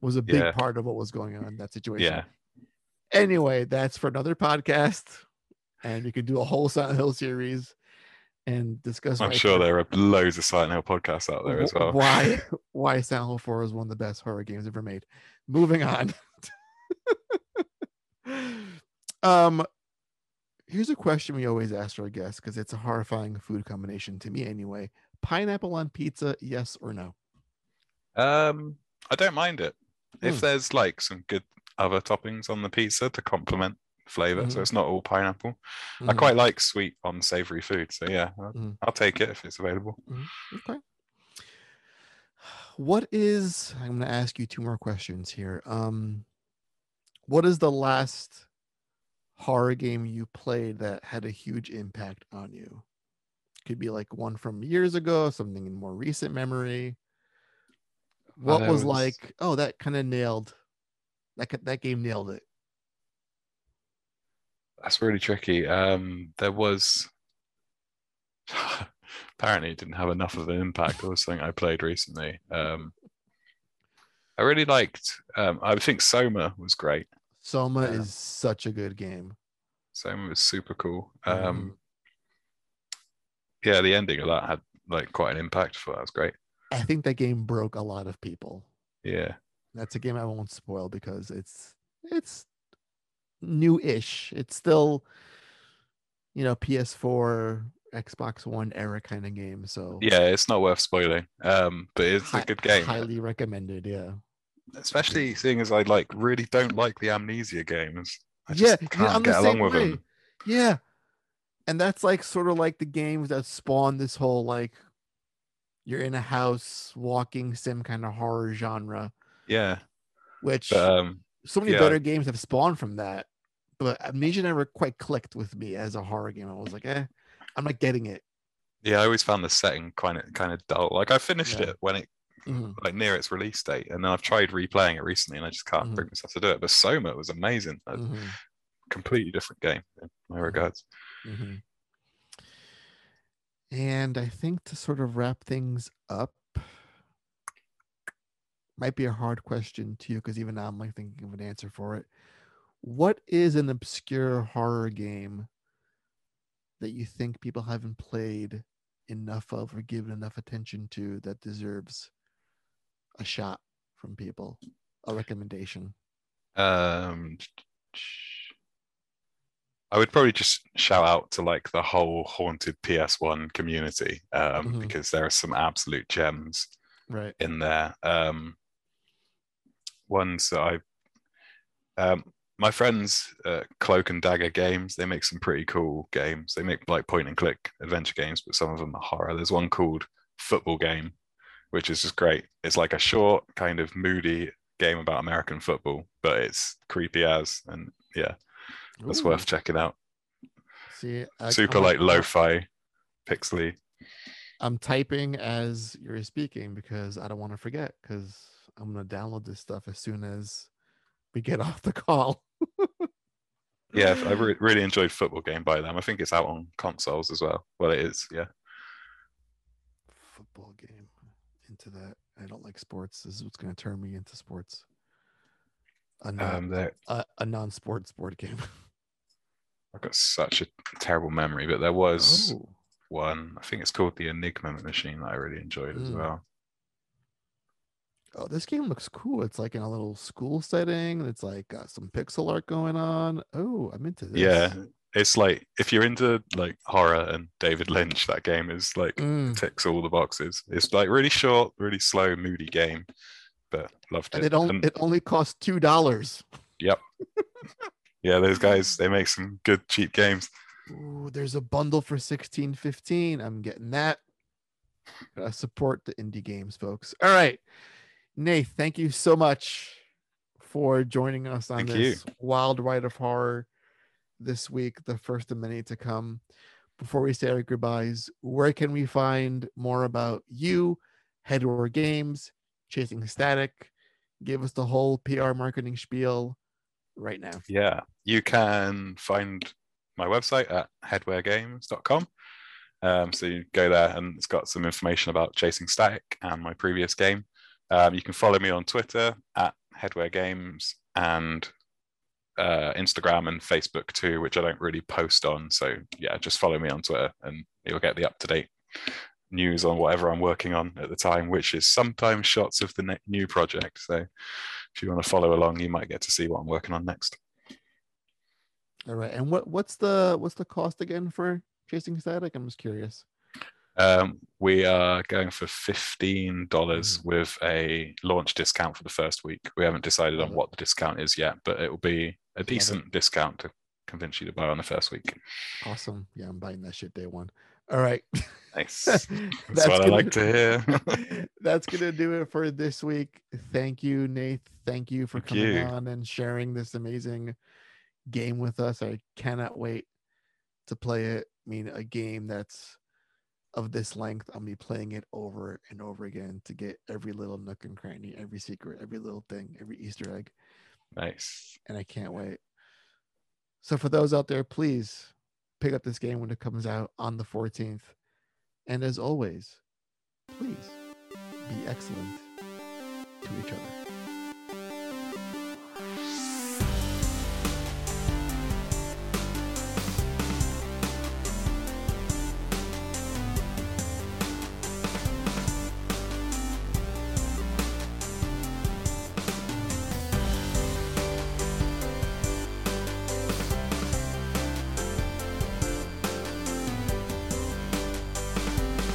Was a big Yeah. part of what was going on in that situation. Yeah, Anyway, that's for another podcast, and you could do a whole Silent Hill series and discuss. I'm sure there are loads of Silent Hill podcasts out there as well. Why <laughs> why Silent Hill 4 is one of the best horror games ever made. Moving on. <laughs> um here's a question we always ask our guests because it's a horrifying food combination to me anyway. Pineapple on pizza, yes or no? Um, I don't mind it if Hmm. there's like some good other toppings on the pizza to complement flavor, so Mhm. it's not all pineapple. I Mhm. quite like sweet on savory food, so yeah, I'll, Mhm. I'll take it if it's available. Okay. <sighs> What is I'm gonna ask you two more questions here. Um what is the last horror game you played that had a huge impact on you? Could be like one from years ago, something in more recent memory. What was, was- like, oh, that kind of nailed that that game nailed it. That's really tricky. Um, there was <laughs> apparently it didn't have enough of an impact. Was something I played recently. Um, I really liked. Um, I think Soma was great. Soma Yeah. is such a good game. Soma was super cool. Mhm. Um, yeah, the ending of that had like quite an impact. For that was great. I think that game broke a lot of people. Yeah, That's a game I won't spoil because it's it's new-ish. It's still you know PS4, Xbox One era kind of game. So yeah, it's not worth spoiling. Um, but it's hi- a good game. Highly recommended. Yeah. especially seeing as I like really don't like the amnesia games. I yeah, just yeah, can't I'm the get along with way. them. Yeah. And that's like sort of like the games that spawn this whole like you're in a house walking sim kind of horror genre, Yeah, which but um, so many yeah. better games have spawned from that. But Amnesia never quite clicked with me as a horror game. I was like, eh, I'm not getting it. yeah, I always found the setting kind of kind of dull. Like I finished Yeah. it when it Mhm. like near its release date, and then I've tried replaying it recently, and I just can't Mhm. bring myself to do it. But Soma was amazing. A Mhm. completely different game in my regards. Mhm. And I think to sort of wrap things up, might be a hard question to you because even now I'm like thinking of an answer for it. What is an obscure horror game that you think people haven't played enough of or given enough attention to that deserves a shot from people, a recommendation? Um, I would probably just shout out to like the whole haunted PS1 community um, Mhm. because there are some absolute gems Right. in there. Um, ones that I, um, my friends, uh, Cloak and Dagger Games, they make some pretty cool games. They make like point and click adventure games, but some of them are horror. There's one called Football Game, which is just great. It's like a short, kind of moody game about American football, but it's creepy as, and yeah, that's Ooh, worth checking out. See, I- Super I'm like lo-fi, pixely. I'm typing as you're speaking because I don't want to forget because I'm gonna download this stuff as soon as we get <laughs> off the call. Yeah, I <laughs> re- really enjoyed Football Game by them. I think it's out on consoles as well. Well, it is, yeah. Football game into that. I don't like sports. This is what's gonna turn me into sports. A non, um, a, a non-sports board game. <laughs> I've got such a terrible memory, but there was Oh, one. I think it's called the Enigma Machine that I really enjoyed as Mm. well. Oh, this game looks cool. It's like in a little school setting. It's like got some pixel art going on. Oh, I'm into this. Yeah, it's like if you're into like horror and David Lynch, that game is like Mm. ticks all the boxes. It's like really short, really slow, moody game, but loved And it. it only And- it only costs two dollars. yep. <laughs> yeah, those guys they make some good cheap games. Ooh, there's a bundle for 16.15. I'm getting that. Gotta support the indie games, folks. All right. Nate, thank you so much for joining us on Thank you. this wild ride of horror this week, the first of many to come. Before we say our goodbyes, where can we find more about you, Headware Games, Chasing Static? Give us the whole PR marketing spiel right now. Yeah, you can find my website at headwaregames.com. Um, so you go there and it's got some information about Chasing Static and my previous game. Um, you can follow me on Twitter at Headware Games and uh, Instagram and Facebook too, which I don't really post on. So yeah, just follow me on Twitter and you'll get the up to date news on whatever I'm working on at the time, which is sometimes shots of the ne- new project. So if you want to follow along, you might get to see what I'm working on next. All right. And what what's the what's the cost again for Chasing Static? I'm just curious. Um, we are going for fifteen dollars Mm. with a launch discount for the first week. We haven't decided on what the discount is yet, but it will be a decent discount to convince you to buy on the first week. Awesome. Yeah, I'm buying that shit day one. All right. Nice. That's <laughs> That's, what I gonna- like to hear. <laughs> <laughs> That's gonna do it for this week. Thank you, Nate. Thank you for Thank coming you. on and sharing this amazing game with us. I cannot wait to play it. I mean, a game that's of this length. I'll be playing it over and over again to get every little nook and cranny, every secret, every little thing, every Easter egg. nice. and I can't wait. So for those out there, please pick up this game when it comes out on the 14th. And as always, please be excellent to each other.